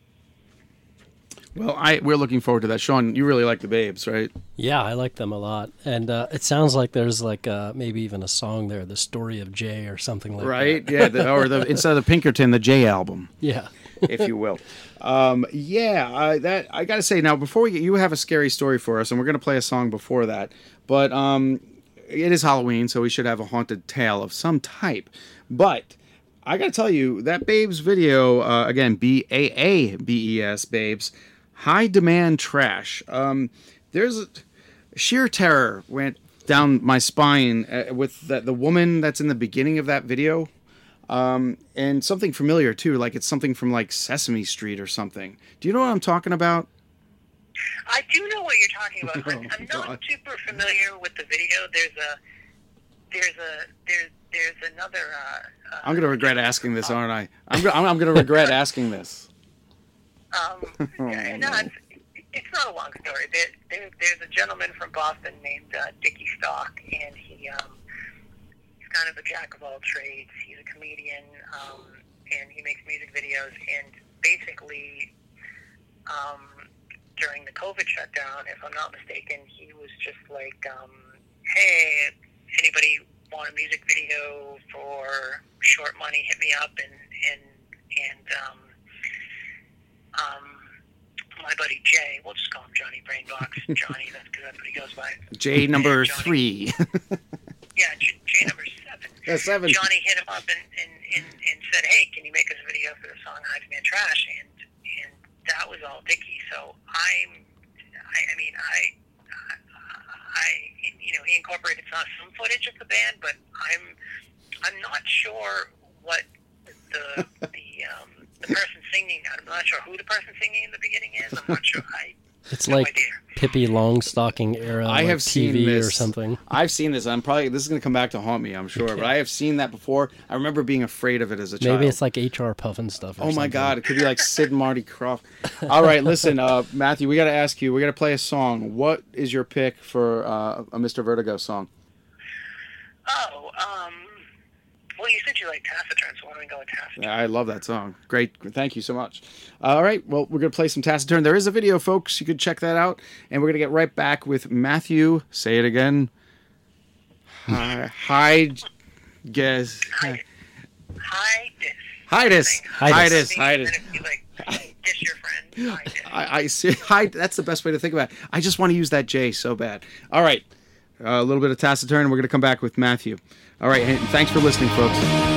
C: Well, I we're looking forward to that. Sean, you really like the Babes, right?
D: Yeah, I like them a lot, and uh, it sounds like there's like uh, maybe even a song there, "The Story of Jay" or something like
C: Right?
D: that. Right?
C: yeah. The, or the instead of the Pinkerton, the Jay album.
D: Yeah,
C: if you will. Um, yeah, I, that I gotta say now before we get, you have a scary story for us, and we're gonna play a song before that. But um, it is Halloween, so we should have a haunted tale of some type. But I gotta tell you that Babes video uh, again, B A A B E S Babes, high demand trash. Um, there's a, sheer terror went down my spine uh, with the, the woman that's in the beginning of that video and something familiar too like it's something from like sesame street or something do you know what i'm talking about
E: I do know what you're talking about. I'm,
C: Oh,
E: I'm not
C: God.
E: super familiar with the video. There's a there's a there's there's another. Uh, uh,
C: i'm gonna regret asking this aren't i i'm, go- I'm, I'm gonna regret asking this
E: Um, yeah, no, it's, it's not a long story. There, there, there's a gentleman from Boston named uh, Dickie Stock, and he um, he's kind of a jack of all trades. He's a comedian, um, and he makes music videos. And basically, um, during the COVID shutdown, if I'm not mistaken, he was just like, um, "Hey, anybody want a music video for short money? Hit me up." And and and um, um, my buddy Jay, we'll just call him Johnny Brainbox. Johnny, that's because that's what he goes by.
C: j number
E: Johnny.
C: three
E: Yeah, J, J number.
C: Yeah, seven.
E: Johnny hit him up and, and, and, and said, "Hey, can you make us a video for the song High Demand Trash?" And and that was all Dickie. So I'm, I, I mean, I, I, you know, he incorporated some some footage of the band, but I'm, I'm not sure what the the um, the person singing. I'm not sure who the person singing in the beginning is. I'm not sure. I
D: it's
E: no
D: like
E: idea.
D: Pippi Longstocking era,
C: I
D: like
C: have
D: TV
C: this
D: or something.
C: I've seen this. I'm probably this is gonna come back to haunt me. I'm sure, but I have seen that before. I remember being afraid of it as a child.
D: Maybe it's like HR Pufnstuf. Or
C: Oh my
D: something.
C: God! It could be like Sid and Marty Krofft. All right, listen, uh, Matthew. We got to ask you. We got to play a song. What is your pick for uh, a Mr. Vertigo song?
E: Oh, um, well, you said you like Taciturn, so why don't we go with Taciturn?
C: I love that song. Great. Thank you so much. All right. Well, we're going to play some Taciturn. There is a video, folks. You could check that out. And we're going to get right back with Matthew. Say it again. Hi. Hi. Guess.
E: Hi, dis.
C: Hidus.
D: Hidus.
C: Hidus. Hidus.
E: And if you your friend, hi.
C: I, I see. Hi. That's the best way to think about it. I just want to use that J so bad. All right. Uh, a little bit of Taciturn. We're going to come back with Matthew. All right. Thanks for listening, folks.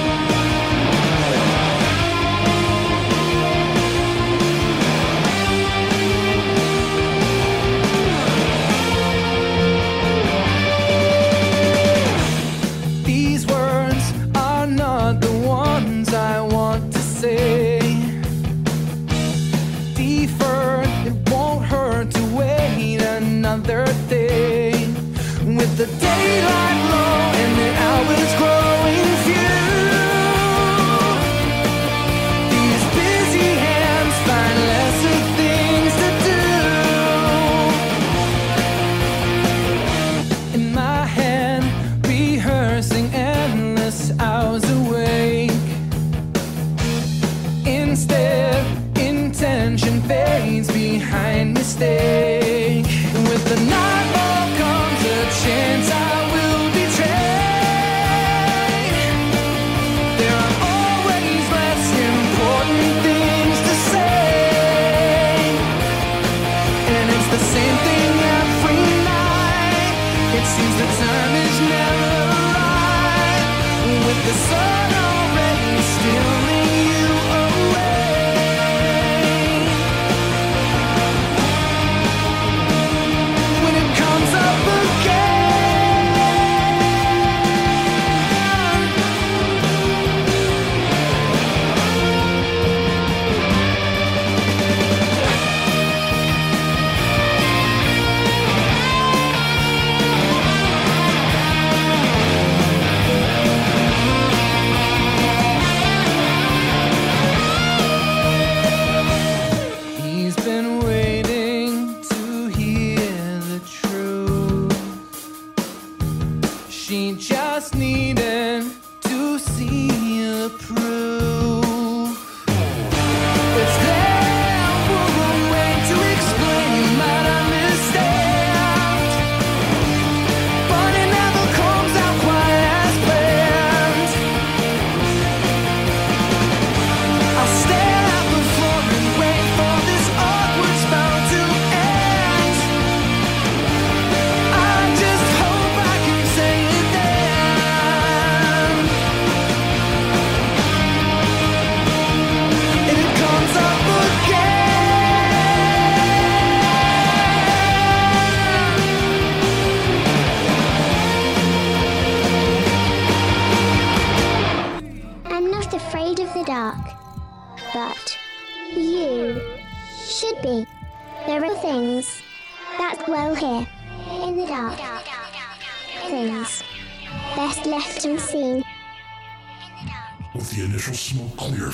F: Waiting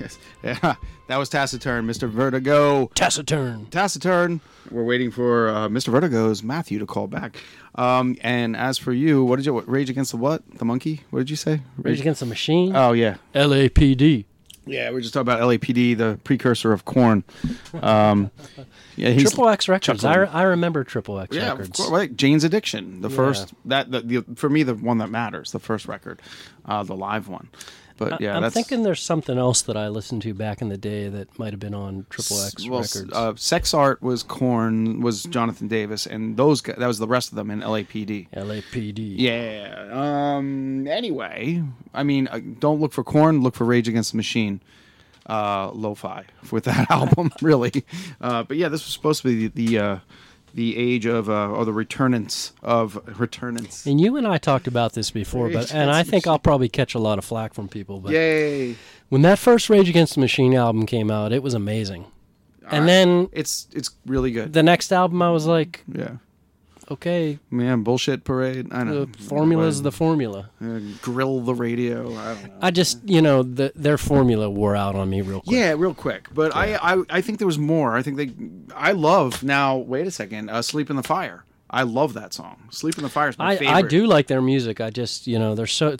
C: Yes. Yeah, that was Taciturn, Mr. Vertigo.
D: Taciturn.
C: Taciturn. We're waiting for uh, Mr. Vertigo's Matthew to call back. Um, and as for you, what did you what, Rage Against the what? The monkey? What did you say?
D: Rage Against the Machine.
C: Oh yeah,
D: LAPD.
C: yeah. We are just talking about LAPD, the precursor of Korn. Um, yeah,
D: Triple X Records. I,
C: chuckling.
D: I remember Triple X
C: Yeah, of
D: Records.
C: course. Like Jane's Addiction, the
D: Yeah.
C: first that the, the for me the one that matters, the first record, uh, the live one. But yeah,
D: I'm thinking there's something else that I listened to back in the day that might have been on Triple X
C: well,
D: Records.
C: uh, Sex Art was Korn, was Jonathan Davis, and those guys, that was the rest of them in LAPD.
D: LAPD.
C: Yeah. Um. Anyway, I mean, uh, don't look for Korn. Look for Rage Against the Machine. Uh, lo-fi with that album, really. Uh, but yeah, this was supposed to be the the, uh, the age of uh, or the returnance of returnance.
D: And you and I talked about this before, but and I think I'll probably catch a lot of flack from people. But
C: Yay!
D: when that first Rage Against the Machine album came out, it was amazing. And then
C: It's it's really good.
D: the next album, I was like,
C: yeah.
D: Okay,
C: Man, bullshit parade. I know.
D: the formula's the formula.
C: Uh, Guerrilla Radio. I don't know.
D: I just, you know, the, their formula wore out on me real quick.
C: Yeah, real quick. But I, I I think there was more. I think they I love now wait a second, uh, Sleep in the Fire. I love that song. Sleep in the Fire is my
D: I,
C: favorite.
D: I do like their music. I just, you know, they're so.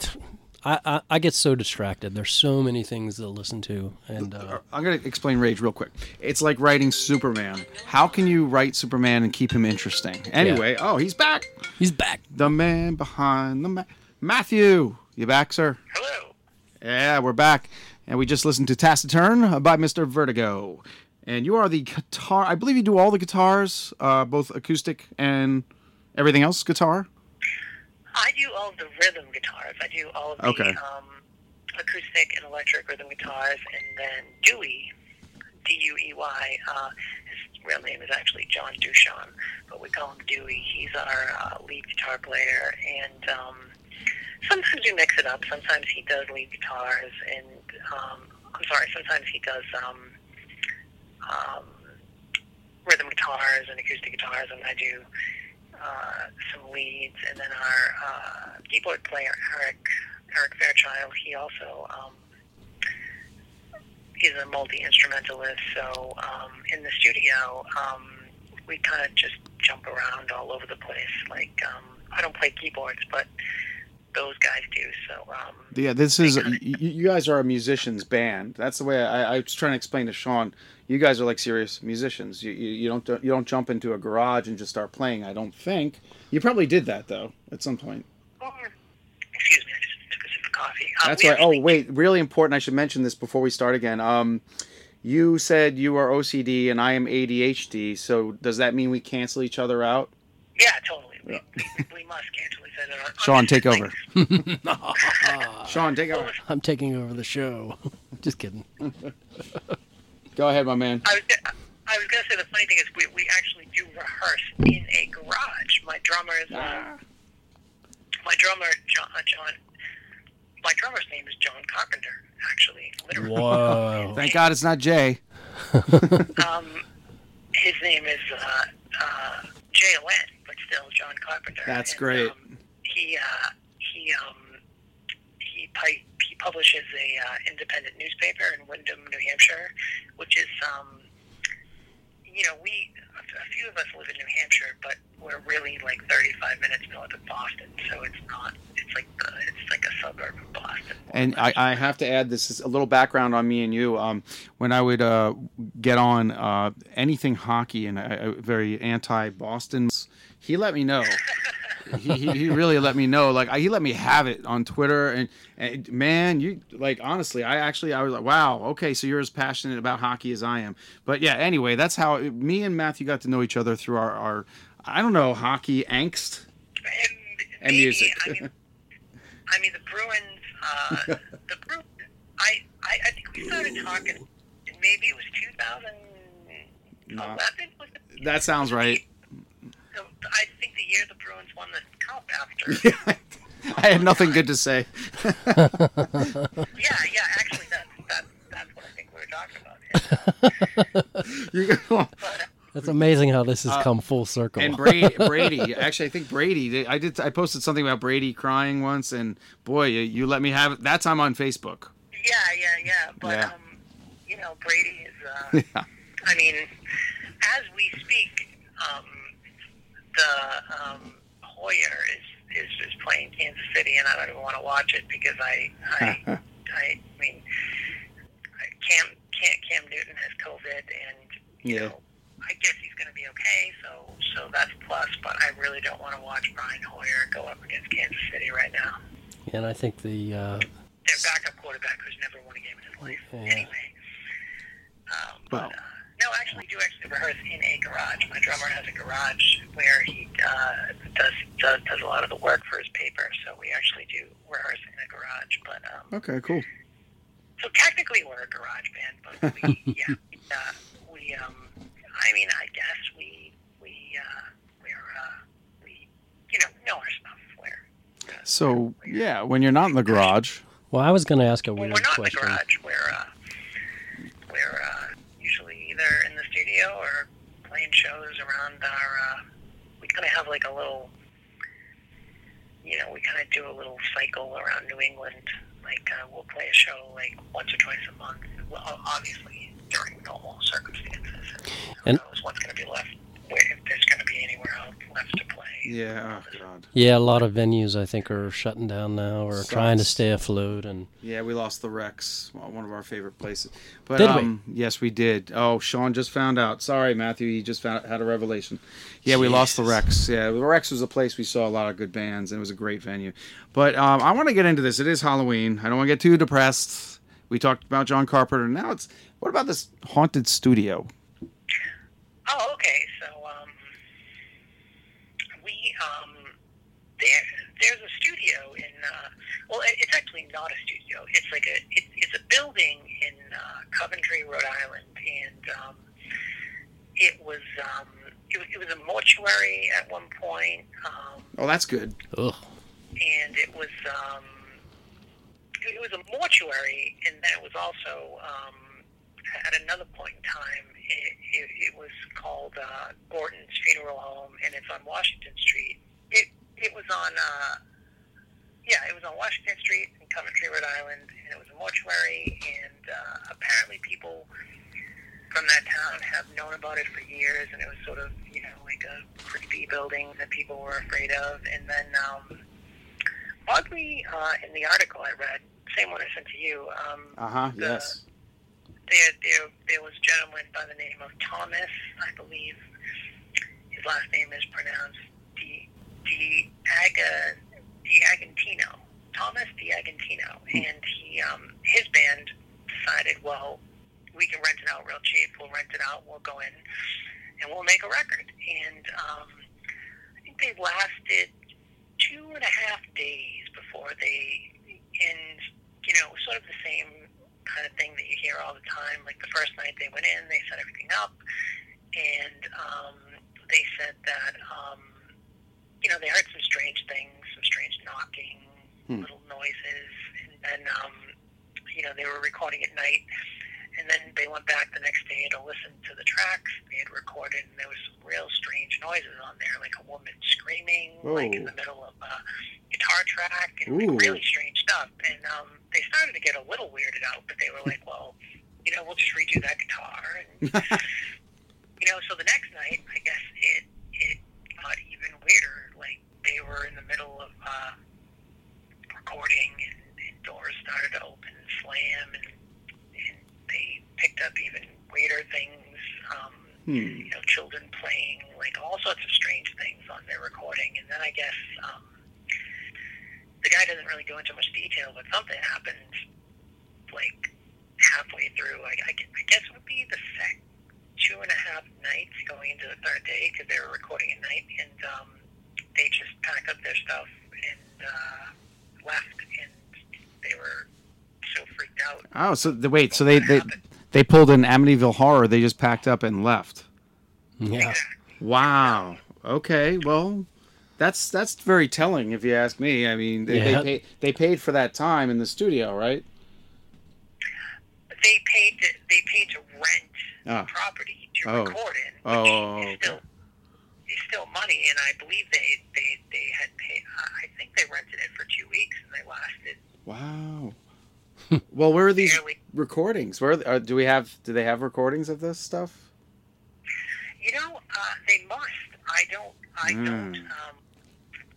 D: I, I, I get so distracted. There's so many things to listen to, and uh,
C: I'm gonna explain Rage real quick. It's like writing Superman. How can you write Superman and keep him interesting? Anyway, oh, he's back.
D: he's back.
C: The man behind the ma- Matthew. You back, sir?
E: Hello.
C: Yeah, we're back, and we just listened to Taciturn by Mr. Vertigo. and you are the guitar. I believe you do all the guitars, uh, both acoustic and everything else guitar.
E: I do all of the rhythm guitars. I do all of the
C: Okay.
E: um, acoustic and electric rhythm guitars, and then Dewey, D-U-E-Y. Uh, his real name is actually John Duchamp, but we call him Dewey. He's our uh, lead guitar player, and um, sometimes we mix it up. Sometimes he does lead guitars, and um, I'm sorry, sometimes he does um, um, rhythm guitars and acoustic guitars, and I do uh, some leads, and then our uh, keyboard player Eric Eric Fairchild. He also um, is a multi instrumentalist. So um, in the studio, um, we kind of just jump around all over the place. Like um, I don't play keyboards, but those guys do. So um,
C: Yeah, this is y- you guys are a musicians band. That's the way I, I was trying to explain to Sean. You guys are like serious musicians. You, you you don't you don't jump into a garage and just start playing. I don't think you probably did that though at some point.
E: excuse me, I just took a sip of coffee. Uh,
C: That's
E: we
C: right. Oh wait, really important. I should mention this before we start again. Um, you said you are OCD and I am ADHD. So does that mean we cancel each other out?
E: Yeah, totally. We, we must cancel each other. out.
C: Sean, take over. Sean, take over.
D: I'm taking over the show. Just kidding.
C: Go ahead, my man.
E: I was, I was gonna say the funny thing is we, we actually do rehearse in a garage. My drummer is uh, my drummer John, uh, John. My drummer's name is John Carpenter. Actually, literally.
D: Whoa.
C: Thank God it's not Jay.
E: Um, his name is uh, uh, J O N, but still John Carpenter.
C: That's
E: And,
C: great.
E: Um, he uh, he um, he pi- he publishes a uh, independent newspaper in Windham, New Hampshire, which is um, you know we a a few of us live in New Hampshire, but we're really like 35 minutes north of Boston, so it's not. It's like the, it's like a suburb of Boston.
C: And I, I have to add this is a little background on me and you. Um, when I would uh, get on uh, anything hockey and I, I, very anti Boston, he let me know. he, he, really let me know. Like I, he let me have it on Twitter. And, and man, you like honestly, I actually I was like, wow, okay, so you're as passionate about hockey as I am. But yeah, anyway, that's how me and Matthew got to know each other through our, our I don't know hockey angst
E: and,
C: and
E: maybe,
C: music.
E: I mean, I mean the Bruins. Uh, the Bruins. I, I I think we started talking. Maybe it was 2011.
C: No.
E: Was it,
C: that sounds right.
E: I think the year the Bruins won the cup after.
C: I had nothing good to say.
E: yeah, yeah. Actually, that, that that's what I think we were talking about.
C: You go.
D: That's amazing how this has come full circle.
C: And Brady, Brady, actually, I think Brady. I did. I posted something about Brady crying once, and boy, you, you let me have it. That time on Facebook.
E: Yeah, yeah, yeah. But
C: Yeah.
E: um, you know, Brady is. Uh, I mean, as we speak, um, the um, Hoyer is, is is playing Kansas City, and I don't even want to watch it because I I I mean, Cam Cam Cam Newton has COVID, and you
C: Yeah.
E: know, I guess he's going to be okay. So so that's plus. But I really don't want to watch Brian Hoyer go up against Kansas City right now.
D: and I think the uh,
E: Their backup quarterback who's never won a game in his life.
D: Yeah.
E: Anyway. Um, but,
C: Well.
E: uh, no, actually, we do actually rehearse in a garage. My drummer has a garage where he uh, does, does does a lot of the work for his paper. So we actually do rehearse in a garage. But um,
C: Okay, cool.
E: so technically, we're a garage band. But we, yeah, uh, we. Um, I mean, I guess we we uh, we're uh, we you know know our stuff. Where
C: So yeah, when you're not in the garage,
D: well, I was going to ask a
E: When
D: weird
E: we're not
D: question.
E: in the garage. We're uh, we're uh, usually either in the studio or playing shows around our. Uh, we kind of have like a little, you know, we kind of do a little cycle around New England. Like uh, we'll play a show like once or twice a month. Well, obviously during normal circumstances. And who knows what's going to be left? If there's going to be anywhere else left to?
C: Yeah, oh god,
D: Yeah, a lot of venues I think are shutting down now or trying to stay afloat. And
C: yeah, we lost the Rex, one of our favorite places. But
D: Did we?
C: um, yes, we did. Oh, Sean just found out. Sorry, Matthew, he just found had a revelation. Yeah, we lost the Rex. Yeah, the Rex was a place we saw a lot of good bands, and it was a great venue. But um, I want to get into this. It is Halloween. I don't want to get too depressed. We talked about John Carpenter. Now it's what about this haunted studio?
E: Oh, okay. So um, we um, there there's a studio in uh, well, it's actually not a studio. It's like a it, it's a building in uh, Coventry, Rhode Island, and um, it was um, it, was- it was a mortuary at one point. Um,
C: Oh, that's good.
D: Ugh.
E: and it was um, it was a mortuary, and then it was also um, at another point in time. It, it, it was called uh, Gordon's Funeral Home, and it's on Washington Street. It it was on uh, yeah, it was on Washington Street in Coventry, Rhode Island, and it was a mortuary. And uh, apparently, people from that town have known about it for years, and it was sort of you know like a creepy building that people were afraid of. And then um, oddly, uh, in the article I read, same one I sent to you, um,
C: Uh huh.
E: the-
C: Yes.
E: there, there, there was a gentleman by the name of Thomas, I believe. His last name is pronounced Di Di Aga Diagantino. Thomas Diagantino, and he um, his band decided, well, we can rent it out real cheap. We'll rent it out. We'll go in and we'll make a record. And um, I think they lasted two and a half days before they, and you know, sort of the same kind of thing that you hear all the time. Like the first night they went in, they set everything up, and um, they said that um, you know they heard some strange things, some strange knocking,
C: Hmm.
E: little noises, and then um, you know they were recording at night. And then they went back the next day to listen to the tracks they had recorded, and there was some real strange noises on there, like a woman screaming, like in the middle of a guitar track, and
C: Ooh.
E: like, really strange stuff. And um, they started to get a little weirded out, but they were like, "Well, you know, we'll just redo that guitar." And you know, so the next night, I guess it it got even weirder. Like they were in the middle of uh, recording, and, and doors started to open and slam, and, and they picked up even weirder things. Um,
C: Hmm.
E: you know, children playing, like all sorts of strange things on their recording. And then I guess um, the guy doesn't really go into much detail, but something happened like halfway through. I, I, gu- I guess it would be the sec two and a half nights going into the third day because they were recording at night, and um, they just packed up their stuff and uh, left, and they were so freaked.
C: Oh, so the, wait, so they they they pulled an Amityville Horror. They just packed up and left.
D: Yeah.
C: Wow. Okay. Well, that's that's very telling, if you ask me. I mean, they
D: Yeah.
C: they, paid, they paid for that time in the studio, right?
E: They paid to, they paid to rent
C: Ah.
E: property to
C: Oh.
E: record in, which
C: Oh,
E: is still is still money, and I believe they they they had paid. I think they rented it for two weeks, and they lasted.
C: Wow. well, where are these
E: Barely.
C: recordings? Where are, uh, do we have? Do they have recordings of this stuff?
E: You know, uh, they must. I don't. I
C: Mm.
E: don't. Um,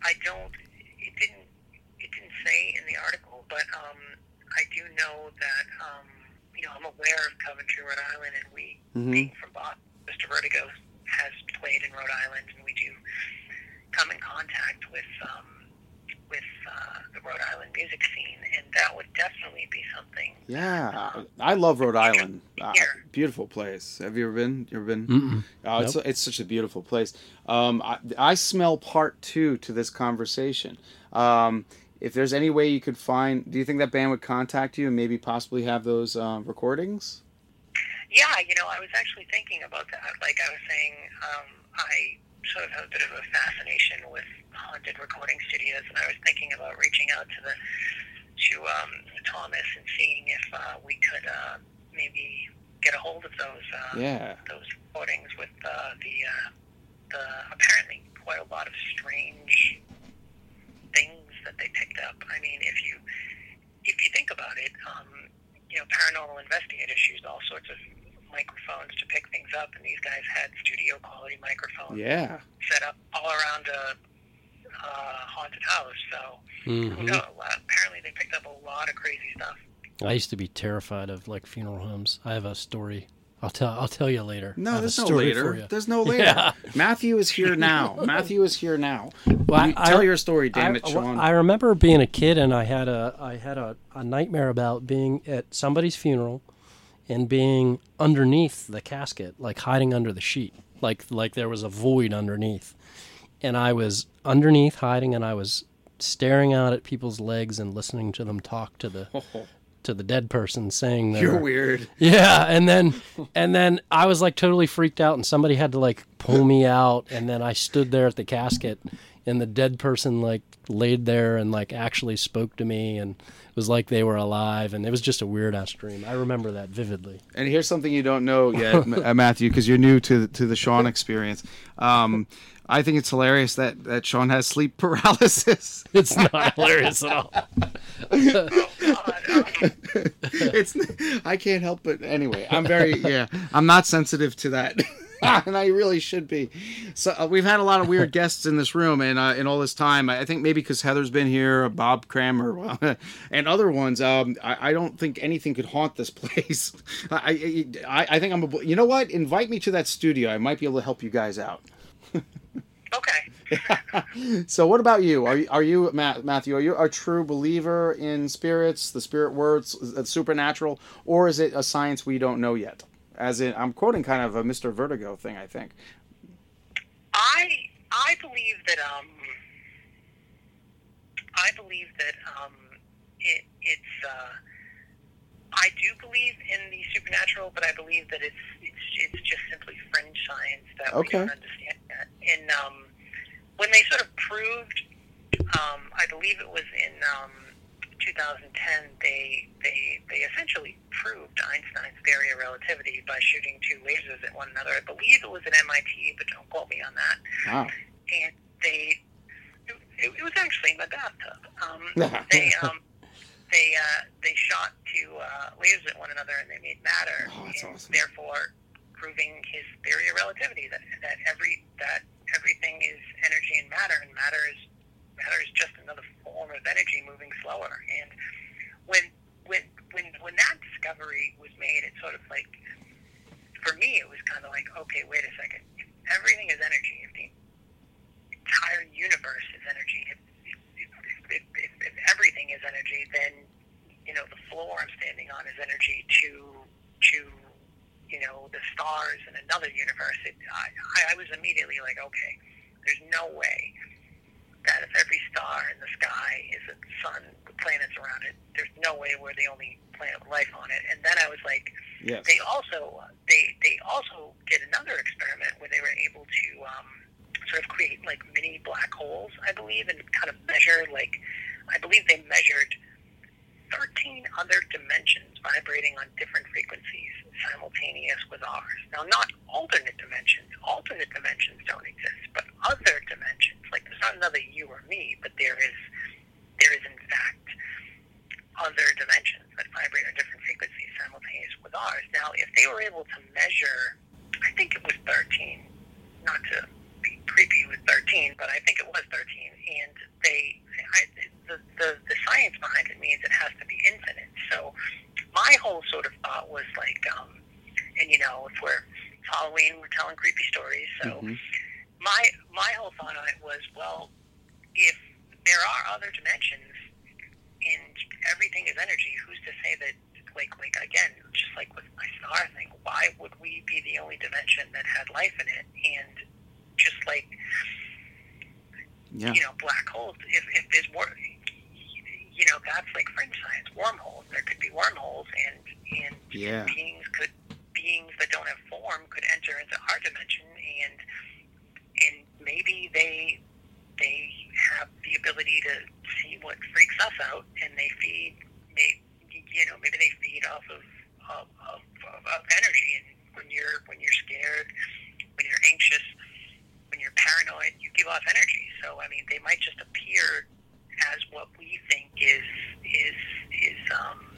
E: I don't. It didn't. It didn't say in the article, but um, I do know that. Um, you know, I'm aware of Coventry, Rhode Island, and we,
C: Mhm.
E: being from Boston, Mr. Vertigo has played in Rhode Island, and we do come in contact with um, Rhode Island music scene, and that would definitely be something.
C: Yeah, I love Rhode Island. Uh,
E: Here.
C: beautiful place. Have you ever been? You ever been?
D: Mm-mm.
C: Oh, it's it's such a beautiful place. Um, I, I smell part two to this conversation. Um, if there's any way you could find, do you think that band would contact you and maybe possibly have those uh, recordings?
E: Yeah, you know, I was actually thinking about that. Like I was saying, um, I sort of have a bit of a fascination with haunted recording studios, and I was thinking about reaching out to the to um, Thomas and seeing if uh, we could uh, maybe get a hold of those uh,
C: Yeah.
E: those recordings with uh, the uh, the apparently quite a lot of strange things that they picked up. I mean, if you if you think about it, um, you know, paranormal investigators used all sorts of microphones to pick things up, and these guys had studio quality microphones
C: Yeah.
E: set up all around a uh, haunted house. So who
D: Mhm.
E: knows? Apparently, they picked up a lot of crazy stuff.
D: I used to be terrified of like funeral homes. I have a story I'll tell. I'll tell you later.
C: No, there's no later. There's no later.
D: Yeah.
C: Matthew is here now. Matthew is here now.
D: Well,
C: You-
D: I-
C: tell your story, damn
D: I,
C: it, Sean.
D: I remember being a kid and I had a I had a, a nightmare about being at somebody's funeral and being underneath the casket, like hiding under the sheet, like like there was a void underneath, and I was underneath hiding and I was staring out at people's legs and listening to them talk to the to the dead person saying their,
C: You're weird.
D: yeah, and then and then I was like totally freaked out, and somebody had to like pull me out, and then I stood there at the casket, and the dead person like laid there and like actually spoke to me, and it was like they were alive, and it was just a weird ass dream. I remember that vividly.
C: And here's something you don't know yet, Matthew, because you're new to to the Sean experience. Um, I think it's hilarious that that Sean has sleep paralysis.
D: It's not hilarious at all.
C: it's I can't help but anyway. I'm very yeah. I'm not sensitive to that. and I really should be. So uh, we've had a lot of weird guests in this room, and uh, in all this time, I think maybe because Heather's been here, Bob Kramer, and other ones. Um, I, I don't think anything could haunt this place. I, I I think I'm. A, you know what? Invite me to that studio. I might be able to help you guys out.
E: Okay.
C: So, what about you? Are you, are you Ma- Matthew? Are you a true believer in spirits, the spirit words, uh, supernatural, or is it a science we don't know yet? As in, I'm quoting kind of a Mr. Vertigo thing, I think.
E: I I believe that um I believe that um it it's uh I do believe in the supernatural, but I believe that it's it's it's just simply fringe science that
C: Okay.
E: we don't understand yet. And um when they sort of proved um I believe it was in um 2010 they they they essentially proved Einstein's theory of relativity by shooting two lasers at one another. I believe it was at MIT, but don't quote me on that.
C: Wow.
E: And they it, it was actually in my bathtub. Um, they um, they uh, they shot two uh, lasers at one another and they made matter,
C: Oh, that's
E: and
C: awesome.
E: therefore proving his theory of relativity that that every that everything is energy and matter, and matter is matter is just another form of energy moving slower. And when when when when that discovery was made, it sort of like for me it was kind of like okay, wait a second, if everything is energy, if the entire universe is energy, if if, if, if, everything is energy, then you know the floor I'm standing on is energy to to you know the stars in another universe. It, I- I was immediately like, okay, there's no way that if every star in the sky is a sun with planets around it, there's no way we're the only planet with life on it. And then I was like,
C: Yes.
E: they also they they also did another experiment where they were able to um, sort of create like mini black holes, I believe, and kind of measure like I believe they measured 13 other dimensions vibrating on different frequencies simultaneous with ours. Now, not alternate dimensions. Alternate dimensions don't exist, but other dimensions. Like there's not another you or me, but there is there is in fact other dimensions that vibrate on different frequencies simultaneous with ours. Now, if they were able to measure, I think it was 13, not to be creepy with 13, but I think it was 13, and they, I, the, the, the science behind it means it has to be infinite. So my whole sort of thought was like, um, and you know, if we're Halloween, we're telling creepy stories, so
C: Mhm.
E: my my whole thought on it was, well, if there are other dimensions and everything is energy, who's to say that? Like, like again, just like with my star thing, why would we be the only dimension that had life in it? And just like
C: Yeah.
E: you know, black holes. If, if there's more, you know, that's like fringe science. Wormholes. There could be wormholes, and and
C: Yeah.
E: beings could beings that don't have form could enter into our dimension, and and maybe they they have the ability to see what freaks us out, and they feed, may, you know, maybe they feed off of of, of, of, of energy. And when you're when you're scared, when you're anxious, when you're paranoid, you give off energy. So I mean, they might just appear as what we think is is is um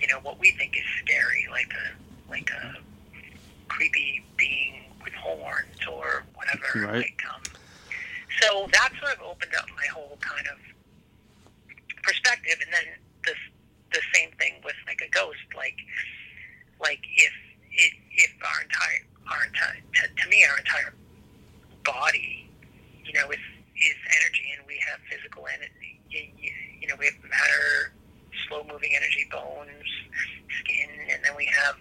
E: you know what we think is scary, like a like a creepy being with horns or whatever.
C: Right.
E: Like, um, so that sort of opened up my whole kind of perspective, and then the the same thing with like a ghost, like like if it, if our entire our entire to, to me our entire body, you know, is is energy, and we have physical energy. You know, we have matter, slow-moving energy, bones, skin, and then we have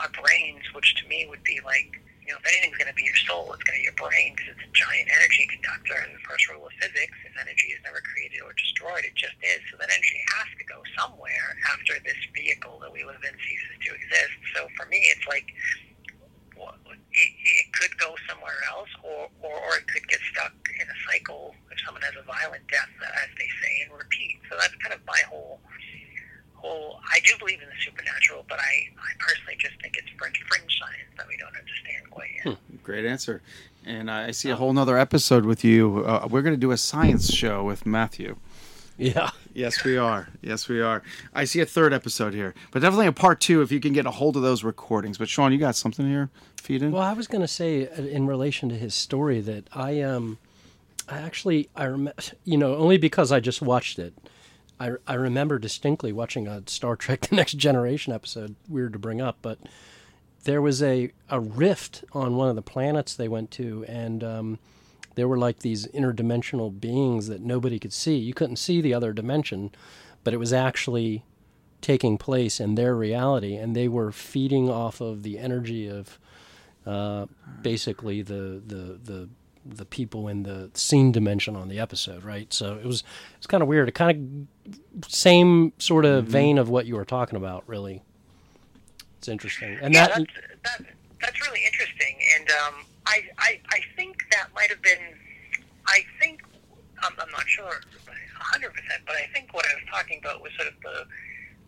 E: our brains, which to me would be like, you know, if anything's going to be your soul, it's going to be your brain because it's a giant energy conductor. And the first rule of physics is energy is never created or destroyed; it just is. So that energy has to go somewhere after this vehicle that we live in ceases to exist. So for me, it's like it, it could go somewhere else, or, or or it could get stuck cycle if someone has a violent death, as they say, and repeat. So that's kind of my whole whole. I do believe in the supernatural, but I, I personally just think it's fringe, fringe science that we don't understand quite yet.
C: Great answer. And I see a whole nother episode with you. Uh, we're going to do a science show with Matthew.
D: Yeah.
C: Yes, we are. Yes, we are. I see a third episode here, but definitely a part two if you can get a hold of those recordings. But Sean, you got something here? Feed in.
D: Well, I was going to say uh, in relation to his story that I um, I actually I rem- you know only because I just watched it. I, I remember distinctly watching a Star Trek: The Next Generation episode. Weird to bring up, but there was a a rift on one of the planets they went to, and um, there were like these interdimensional beings that nobody could see. You couldn't see the other dimension, but it was actually taking place in their reality, and they were feeding off of the energy of uh, basically the the the the people in the scene dimension on the episode, right? So it was it's kind of weird. It kind of same sort of vein of what you were talking about, really. It's interesting, and
E: yeah,
D: that
E: that's, that, that's really interesting. And um, I, I, I think that might have been, I think, I'm, I'm not sure 100%, but I think what I was talking about was sort of the,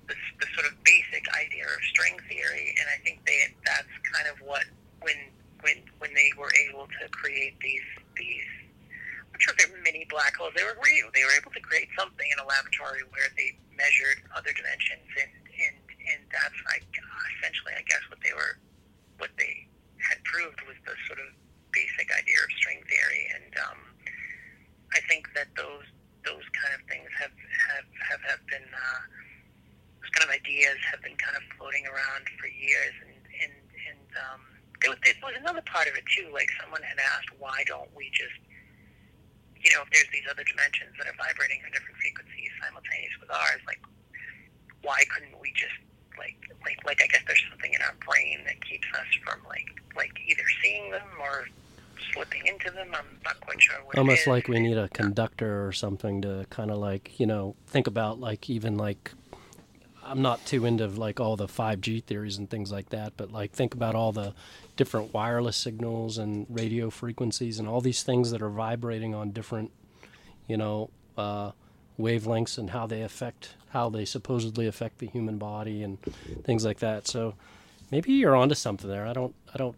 E: the, the sort of basic idea of string theory. And I think they, that's kind of what, when, when, when they were able to create these, these, I'm sure if they're mini black holes. They were real. They were able to create something in a laboratory where they measured other dimensions, and and and that's like essentially, I guess, what they were, what they had proved was the sort of basic idea of string theory, and um, I think that those those kind of things have have have, have been uh, those kind of ideas have been kind of floating around for years, and and and um, there was, there was another part of it too. Like someone had asked, why don't we just you know, if there's these other dimensions that are vibrating on different frequencies simultaneous with ours, like why couldn't we just like like like I guess there's something in our brain that keeps us from like like either seeing them or slipping into them. I'm not quite sure what
D: almost
E: is.
D: like we need a conductor or something to kind of like you know think about like even like i'm not too into like all the 5g theories and things like that but like think about all the different wireless signals and radio frequencies and all these things that are vibrating on different you know uh, wavelengths and how they affect how they supposedly affect the human body and things like that so maybe you're onto something there i don't i don't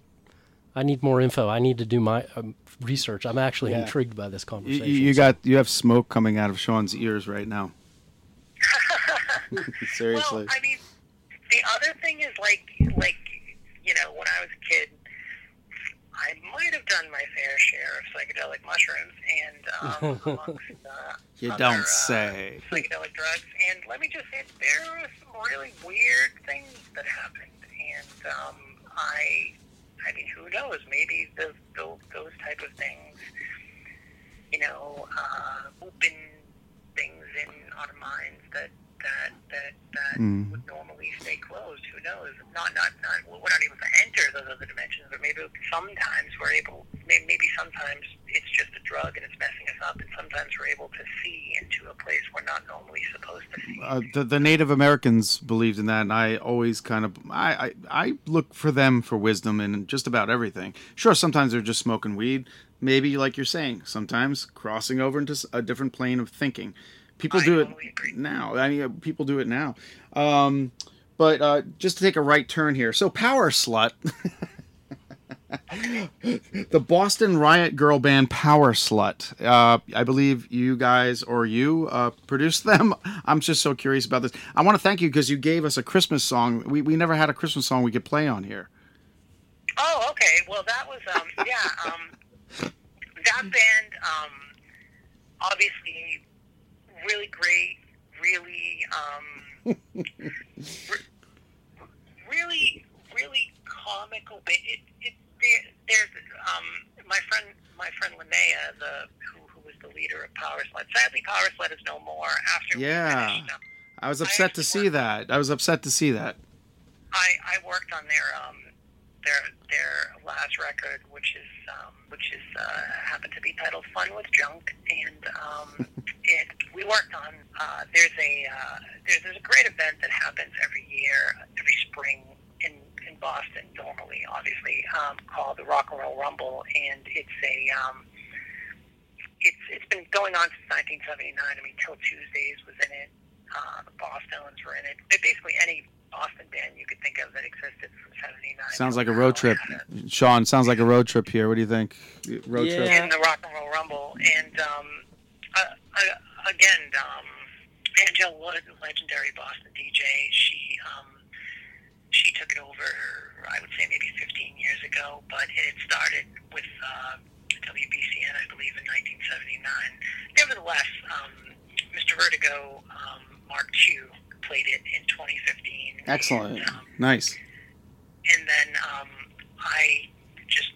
D: I need more info. I need to do my um, research. I'm actually
C: Yeah.
D: intrigued by this conversation.
C: you you
D: so-
C: got you have smoke coming out of Sean's ears right now. Seriously.
E: Well, I mean, the other thing is like, like you know, when I was a kid, Might have done my fair share of psychedelic mushrooms and um, amongst uh,
C: you
E: other,
C: don't
E: uh,
C: say.
E: psychedelic drugs. And let me just say, there were some really weird things that happened. And um, I, I mean, who knows? Maybe those, those, those type of things, you know, uh, open things in our minds that that that that
C: Mm.
E: would normally stay closed. Who knows? Not not not. We're not able to enter those other dimensions, but maybe sometimes we're able. Maybe, maybe sometimes it's just a drug and it's messing us up, and sometimes we're able to see into a place we're not normally supposed to see.
C: Uh, the, the Native Americans believed in that, and I always kind of I, I I look for them for wisdom in just about everything. Sure, sometimes they're just smoking weed. Maybe, like you're saying, sometimes crossing over into a different plane of thinking. People
E: I
C: do it
E: agree.
C: now. I mean, uh, people do it now. Um, but uh, just to take a right turn here, so Power Slut. the Boston Riot Girl band Power Slut. Uh, I believe you guys or you uh, produced them. I'm just so curious about this. I want to thank you because you gave us a Christmas song. We, we never had a Christmas song we could play on here.
E: Oh, okay. Well, that was um, yeah. Um, that band, um, obviously, really great. Really, um, re- really, really comical. But it, it there, there's um, my friend, my friend Linnea, the who, who was the leader of Power Slut. Sadly, Power Slut is no more. After
C: Yeah.
E: finished, um,
C: I was upset to see that. I was upset to see that.
E: I, I worked on their um, their their last record, which is um, which is uh, happened to be titled "Fun with Junk," and um, it we worked on. Uh, there's a uh, there's, there's a great event that happens every year, every spring in in Boston. Normally, obviously, um, called the Rock and Roll Rumble, and it's a um, it's it's been going on since 1979. I mean, Till Tuesdays was in it. Uh, the Boston's were in it. But basically, any Boston band you could think of that existed from '79.
C: Sounds like a road trip. Sean, sounds like a road trip here. What do you think? Road
D: Yeah.
C: trip?
E: in the Rock and Roll Rumble, and um, uh, uh, again, um, Anngelle a legendary Boston DJ, she um, she took it over. I would say maybe 15 years ago, but it started with uh, WBCN, I believe, in 1979. Nevertheless, um, Mr. Vertigo, um, Mark II, played it in 2015.
C: Excellent.
E: And, um,
C: Nice.
E: and then um, I just,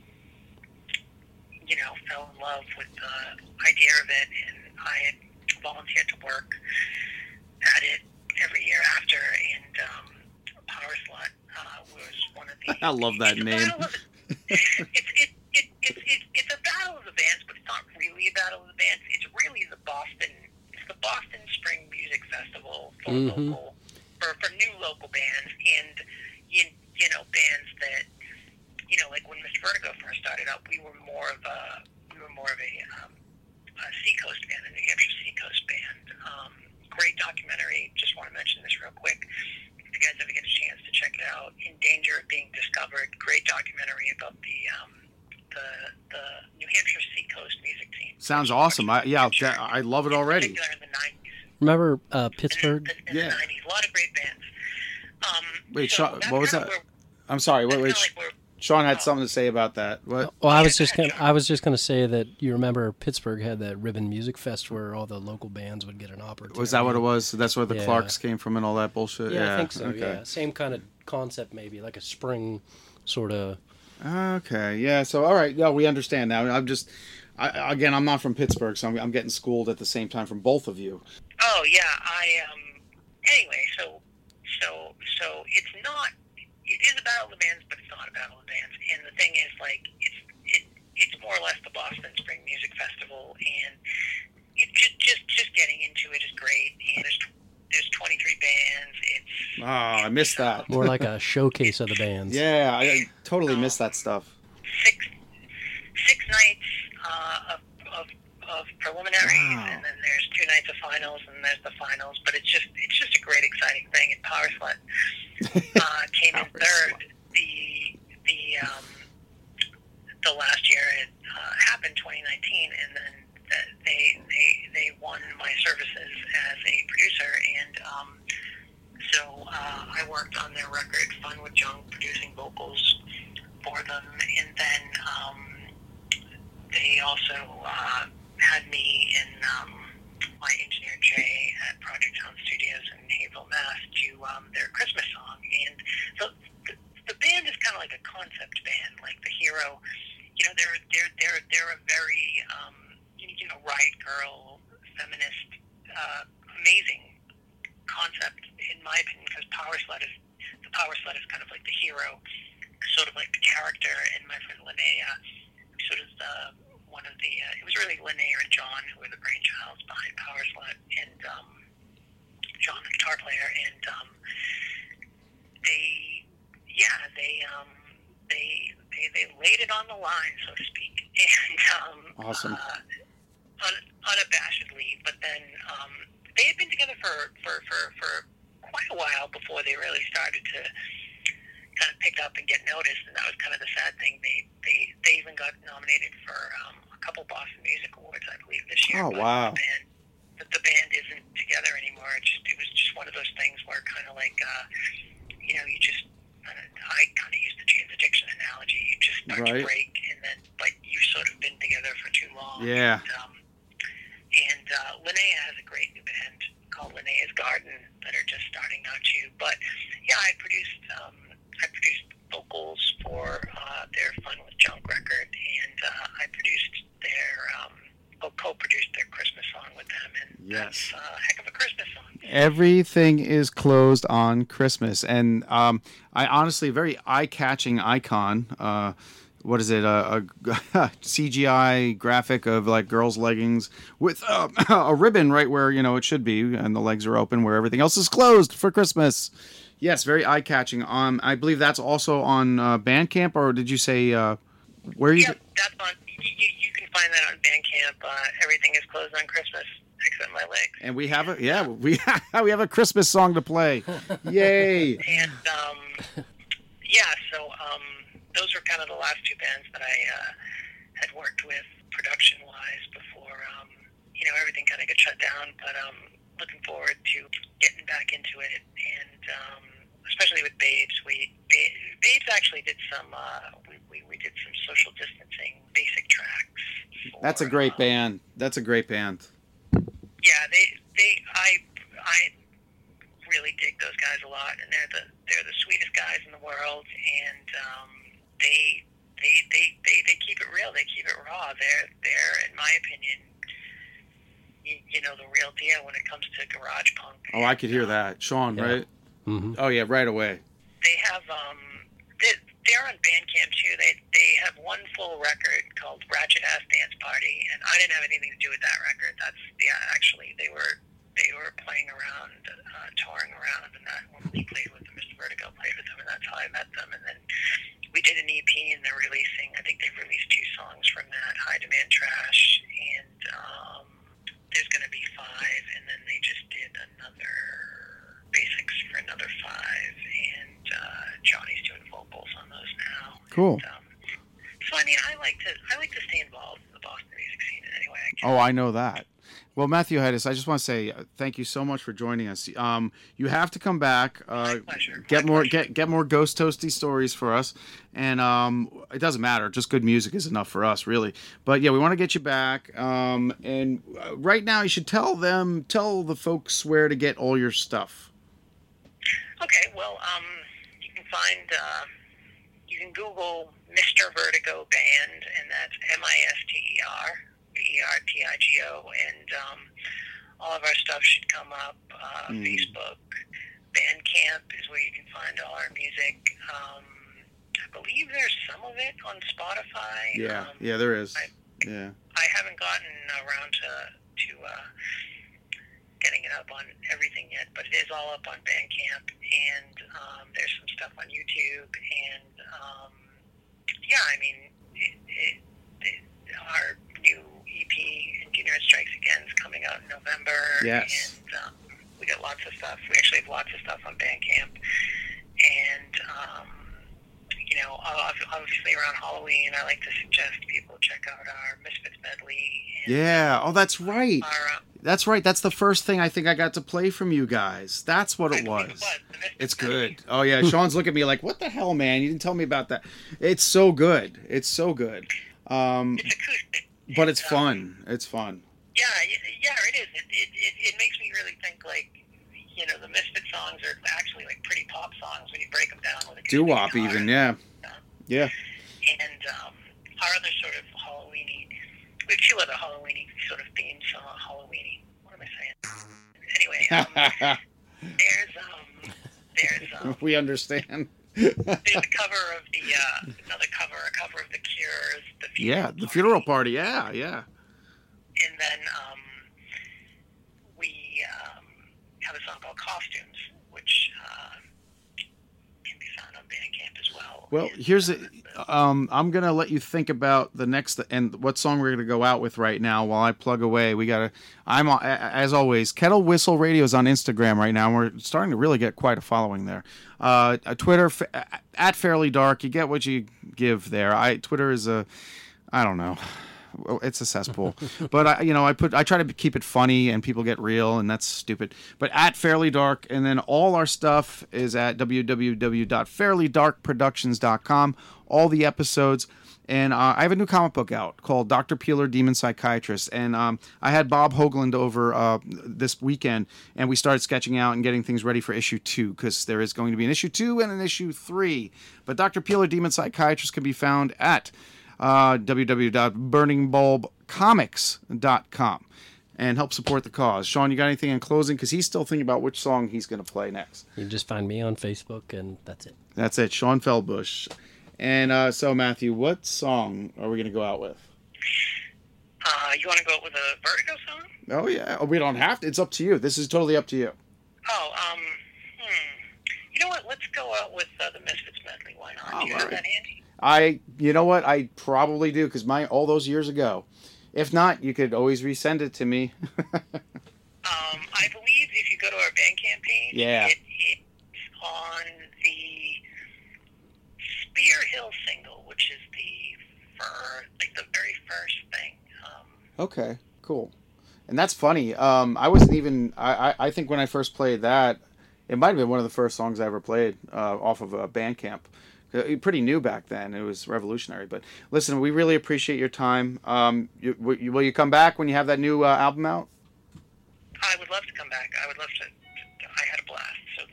E: you know, fell in love with the idea of it, and I had volunteered to work at it every year after, and um, Power Slut uh, was one of the.
C: I love that
E: it's
C: name.
E: it's it, it, it, it, it's a battle of the bands, but it's not really a battle of the bands. It's really the Boston. It's the Boston Spring Music Festival for
D: Mhm.
E: local for, for new local bands and you, you know bands that you know like when Mr. Vertigo first started up, we were more of a we were more of a, um, a Seacoast band, a New Hampshire Seacoast band. Um, great documentary. Just want to mention this real quick. If you guys ever get a chance to check it out, In Danger of Being Discovered. Great documentary about the um, the the New Hampshire Seacoast music scene.
C: Sounds awesome. I, yeah, I love it
E: In
C: already.
E: particular in the 90s.
D: Remember uh, Pittsburgh?
E: the, in
C: Yeah.
E: the 90s. A lot of great bands. Um,
C: Wait,
E: so
C: Sean, what was that?
E: Where,
C: I'm sorry. Wait, wait.
E: like
C: Sean had something to say about that. What?
D: Well, I was just gonna. I was just gonna say that you remember Pittsburgh had that Ribbon Music Fest where all the local bands would get an opportunity.
C: Was that what it was? That's where the
D: Yeah.
C: Clarks came from and all that bullshit.
D: Yeah, I think so.
C: Okay.
D: Yeah, same kind of concept, maybe like a spring sort of.
C: Okay. Yeah. So, all right. Yeah, we understand now. I'm just, I, again, I'm not from Pittsburgh, so I'm, I'm getting schooled at the same time from both of you.
E: Oh yeah, I um. Anyway, so so so it's not. It is a battle of the bands, but it's not a battle of the bands. And the thing is, like, it's it it's more or less the Boston Spring Music Festival, and it just just just getting into it is great. And there's there's 23 bands. It's
C: Oh, I missed that.
D: More like a showcase of the bands.
C: Yeah, I, I totally missed that stuff.
E: six six nights uh, of, of of preliminaries,
C: Wow.
E: and then there's two nights of finals, and there's the finals. But it's just it's just a great, exciting thing. And Power Slut uh, came in
C: Power
E: third. The the um, the last year it uh, happened 2019, and then th- they they they won my services as a producer, and um, so uh, I worked on their record "Fun with Junk," producing vocals for them, and then um, they also uh, had me and um, my engineer Jay at Project Sound Studios in Haverhill, Mass. do um, their Christmas song, and so the, the band is kind of like a concept band, like the hero. You know, they're they're they're they're a very um, you know riot girl, feminist, uh, amazing concept in my opinion because Power Slut is the Power Slut is kind of like the hero, sort of like the character, and my friend Linnea, sort of the one of the uh, it was really Linnea and John who were the brainchilds behind Power Slut, and um, John the guitar player, and um, they yeah they um, they they they laid it on the line so to speak, and um,
C: Awesome.
E: uh, un- unabashedly, but then um, they had been together for, for, for, for quite a while before they really started to kind of pick up and get noticed, and that was kind of the sad thing. They they, they even got nominated for um, couple Boston Music Awards, I believe, this year.
C: Oh, wow.
E: The band, the, the band isn't together anymore. It just it was just one of those things where kind of like uh, you know you just uh, I kind of use the Jane's Addiction analogy. You just start
C: Right.
E: to break, and then but you've sort of been together for too long.
C: Yeah.
E: And, um, and uh, Linnea has a great new band called Linnea's Garden that are just starting now too. But yeah, I produced um, I produced vocals for uh, their Fun with Junk record, and uh, I produced their um, co-produced their Christmas song with them, and
C: Yes.
E: that's a heck of a Christmas song.
C: Everything is closed on Christmas, and um, I honestly very eye-catching icon. Uh, what is it? A, a CGI graphic of like girls' leggings with uh, a ribbon right where you know it should be, and the legs are open where everything else is closed for Christmas. Yes, very eye-catching. Um, I believe that's also on uh, Bandcamp, or did you say uh, where you?
E: Yep, that's on. You, you, you can find that on Bandcamp. Uh, everything is closed on Christmas except my legs.
C: And we have a yeah we we have a Christmas song to play. Yay!
E: And um, yeah, so um, those were kind of the last two bands that I uh, had worked with production wise before um, you know everything kind of got shut down. But um, looking forward to getting back into it, and um, especially with Babes, we Babes actually did some uh, we, we we did some social distancing basic tracks. For,
C: That's a great
E: um,
C: band. That's a great band.
E: yeah, they they I I really dig those guys a lot, and they're the they're the sweetest guys in the world, and um, they they they they they keep it real. They keep it raw. They're they're in my opinion, you, you know, the real deal when it comes to garage punk.
C: Oh, I could hear that, Sean.
D: Yeah.
C: Right?
D: Hmm
C: Oh yeah, right away.
E: They have um they, they're on Bandcamp too. They they have one full record called Ratchet Ass Dance Party, and I didn't have anything to do with that record. That's yeah, actually they were they were playing around, uh, touring around, and that when we played with them, Mr. Vertigo played with them, and that's how I met them. And then we did an EP, and they're releasing. I think they've released two songs from that, High Demand Trash, and um, there's going to be five, and then they just did another basics for another five, and uh, Johnny's doing vocals on those now.
C: Cool.
E: And, um, so I mean, I like to I like to stay involved in the Boston music scene in any way I can.
C: Oh, I know that. Well, Matthew Hajdys, I just want to say uh, thank you so much for joining us. Um, you have to come back. Uh,
E: My pleasure.
C: Get
E: My
C: more
E: pleasure.
C: get get more ghost toasty stories for us, and um, it doesn't matter. Just good music is enough for us, really. But yeah, we want to get you back. Um, and uh, right now, you should tell them, tell the folks where to get all your stuff.
E: Okay, well, um, you can find, uh, you can Google Mr. Vertigo Band, and that's M-I-S-T-E-R, V-E-R-T-I-G-O, and um, all of our stuff should come up. Uh,
C: Mm.
E: Facebook, Bandcamp is where you can find all our music. Um, I believe there's some of it on Spotify.
C: Yeah,
E: Um,
C: yeah, there is.
E: I-
C: Yeah.
E: I haven't gotten around to to uh, getting it up on everything yet, but it is all up on Bandcamp, and um, there's some stuff on YouTube, and um, yeah, I mean, it, it, it, our new EP, Engineer Strikes Again, is coming out in November.
C: Yes.
E: And um, we got lots of stuff. We actually have lots of stuff on Bandcamp, and um, you know, obviously around Halloween, I like to suggest people check out our Misfits medley. And
C: Yeah. Oh, that's right.
E: Our, uh,
C: That's right. That's the first thing I think I got to play from you guys. That's what it was. It's good. Oh yeah, Sean's looking at me like, "What the hell, man? You didn't tell me about that." It's so good. It's so good. Um, but it's
E: um,
C: fun. It's fun.
E: Yeah, yeah, it is. It, it, it, it makes me really think like, you know, the Misfit songs are actually like pretty pop songs when you break them down with a
C: doo wop even. Yeah. Yeah.
E: And um, our other sort of we have two other Halloweeny sort of themes. Uh, Halloweeny. What am I saying? Anyway, um, there's um, there's um,
C: we understand.
E: there's a cover of the uh, another cover, a cover of the Cure's, the funeral
C: Yeah, the
E: Party.
C: funeral party. Yeah, yeah.
E: and then um, we um, have a song called Costumes, which uh, can be found on Bandcamp as well.
C: Well,
E: And,
C: here's
E: uh,
C: it. Um, I'm gonna let you think about the next and what song we're gonna go out with right now while I plug away. We gotta. I'm as always. Kettle Whistle Radio is on Instagram right now. and We're starting to really get quite a following there. Uh, uh, Twitter at Fairly Dark. You get what you give there. I Twitter is a. I don't know. It's a cesspool, but I, you know, I put, I try to keep it funny, and people get real, and that's stupid. But at Fairly Dark, and then all our stuff is at www.fairlydarkproductions.com. All the episodes, and uh, I have a new comic book out called Doctor Peeler, Demon Psychiatrist, and um, I had Bob Hoagland over uh, this weekend, and we started sketching out and getting things ready for issue two because there is going to be an issue two and an issue three. But Doctor Peeler, Demon Psychiatrist can be found at uh, www.burningbulbcomics.com. and help support the cause. Sean, you got anything in closing? Because he's still thinking about which song he's going to play next.
D: You just find me on Facebook, and that's it.
C: That's it, Sean Feldbush. And uh, so, Matthew, what song are we going to go out with?
E: Uh, you want to go out with a Vertigo song?
C: Oh yeah, oh, we don't have to. It's up to you. This is totally up to you.
E: Oh, um, hmm. You know what? Let's go out with uh, the Misfits medley. Why not?
C: Oh,
E: Do you have
C: alright.
E: that handy?
C: I, you know what? I probably do because my all those years ago. If not, you could always resend it to me.
E: Um, I believe if you go to our Bandcamp page,
C: Yeah.
E: it, it's on Spear Hill single, which is the fir- like the very first thing. Um,
C: okay, cool. And that's funny. Um, I wasn't even. I, I, I think when I first played that, it might have been one of the first songs I ever played uh, off of uh, Bandcamp. Uh, Pretty new back then. It was revolutionary. But listen, we really appreciate your time. Um, you- will you come back when you have that new uh, album out?
E: I would love to come back. I would love to.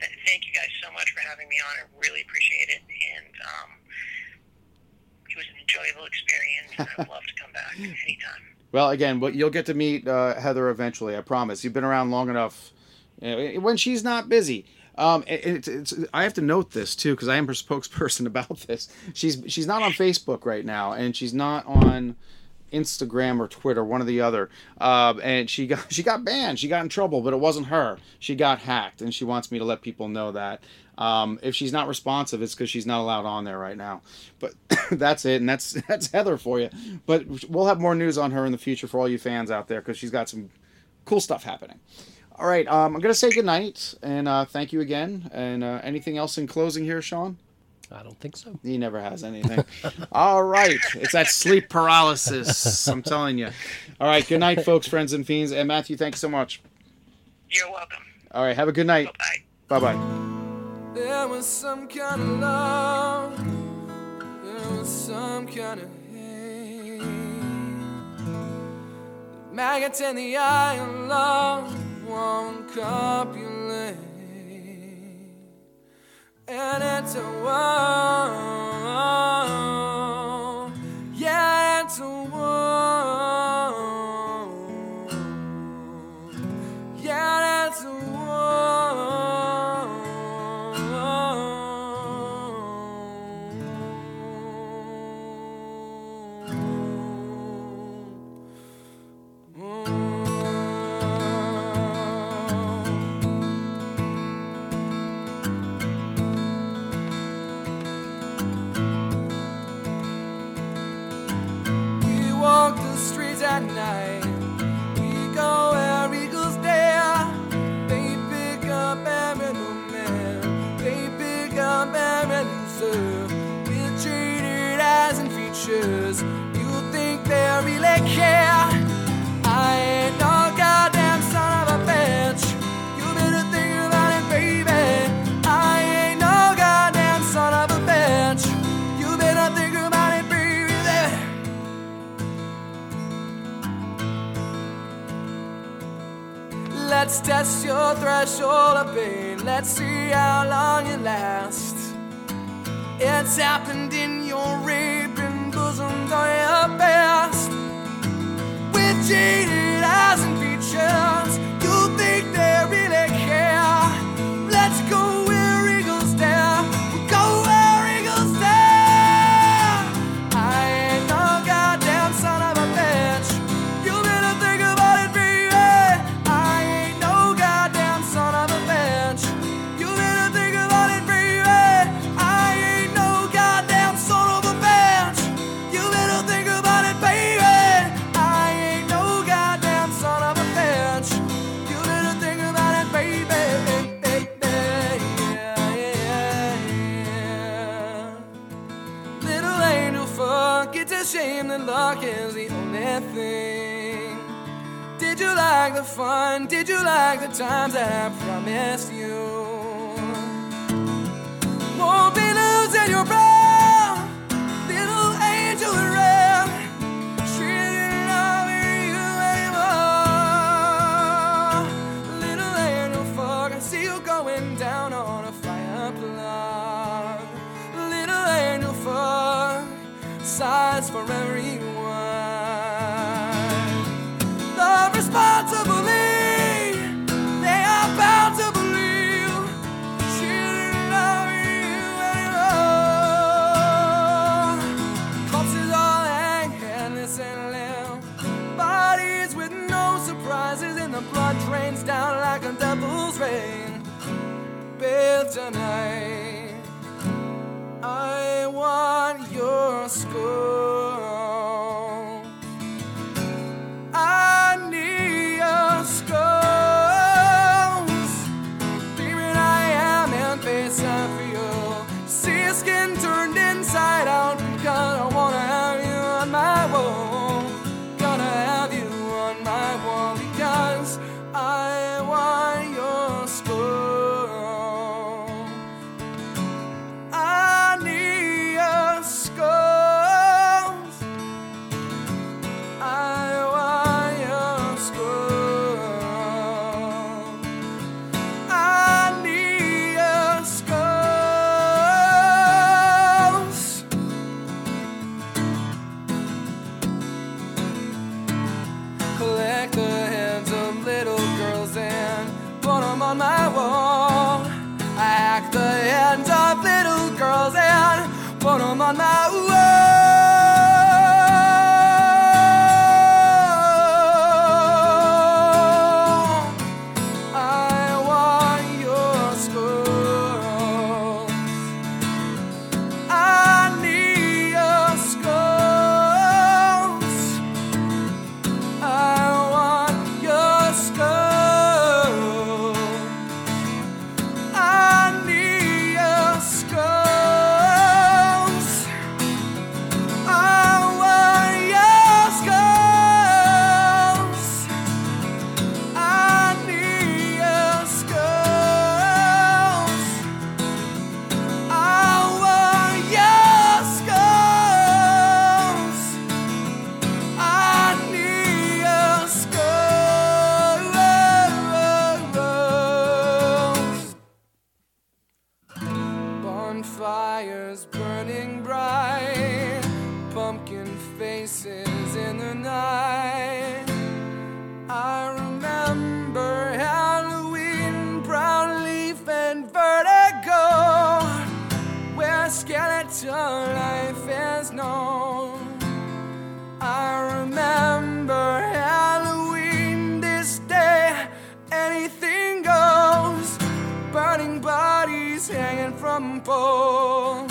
E: Th- thank you guys so much for having me on. I really appreciate it, and um, it was an enjoyable experience. and I would love to come back anytime.
C: Well, again, but you'll get to meet uh, Heather eventually. I promise. You've been around long enough. uh, when she's not busy. Um, it, it's, it's, I have to note this too because I am her spokesperson about this. She's she's not on Facebook right now, and she's not on Instagram or Twitter, one or the other. Uh, and she got she got banned. She got in trouble, but it wasn't her. She got hacked, and she wants me to let people know that. Um, if she's not responsive, it's because she's not allowed on there right now. But that's it, and that's that's Heather for you. But we'll have more news on her in the future for all you fans out there because she's got some cool stuff happening. All right, um, I'm gonna say goodnight and uh, thank you again. And uh, anything else in closing here, Sean?
D: I don't think so.
C: He never has anything. All right. It's that sleep paralysis. I'm telling you. All right. Good night, folks, friends, and fiends. And Matthew, thanks so much.
E: You're welcome.
C: All right. Have a good night.
E: Bye.
C: Bye bye.
F: There was some kind of love. There was some kind of hate. Maggots in the eye of love won't copulate. And it's a war. In. You think they really care? I ain't no goddamn son of a bitch. You better think about it, baby. I ain't no goddamn son of a bitch. You better think about it, baby. Let's test your threshold of pain. Let's see how long it lasts. It's happened in your past. With jaded eyes and features, you think they really you like the fun? Did you like the times that I promised Fires burning bright, pumpkin faces in the night. I remember Halloween, brown leaf, and vertigo, where skeleton life is known.
G: crumple.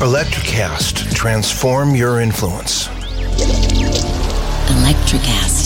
H: Electricast, transform your influence.
I: Electricast.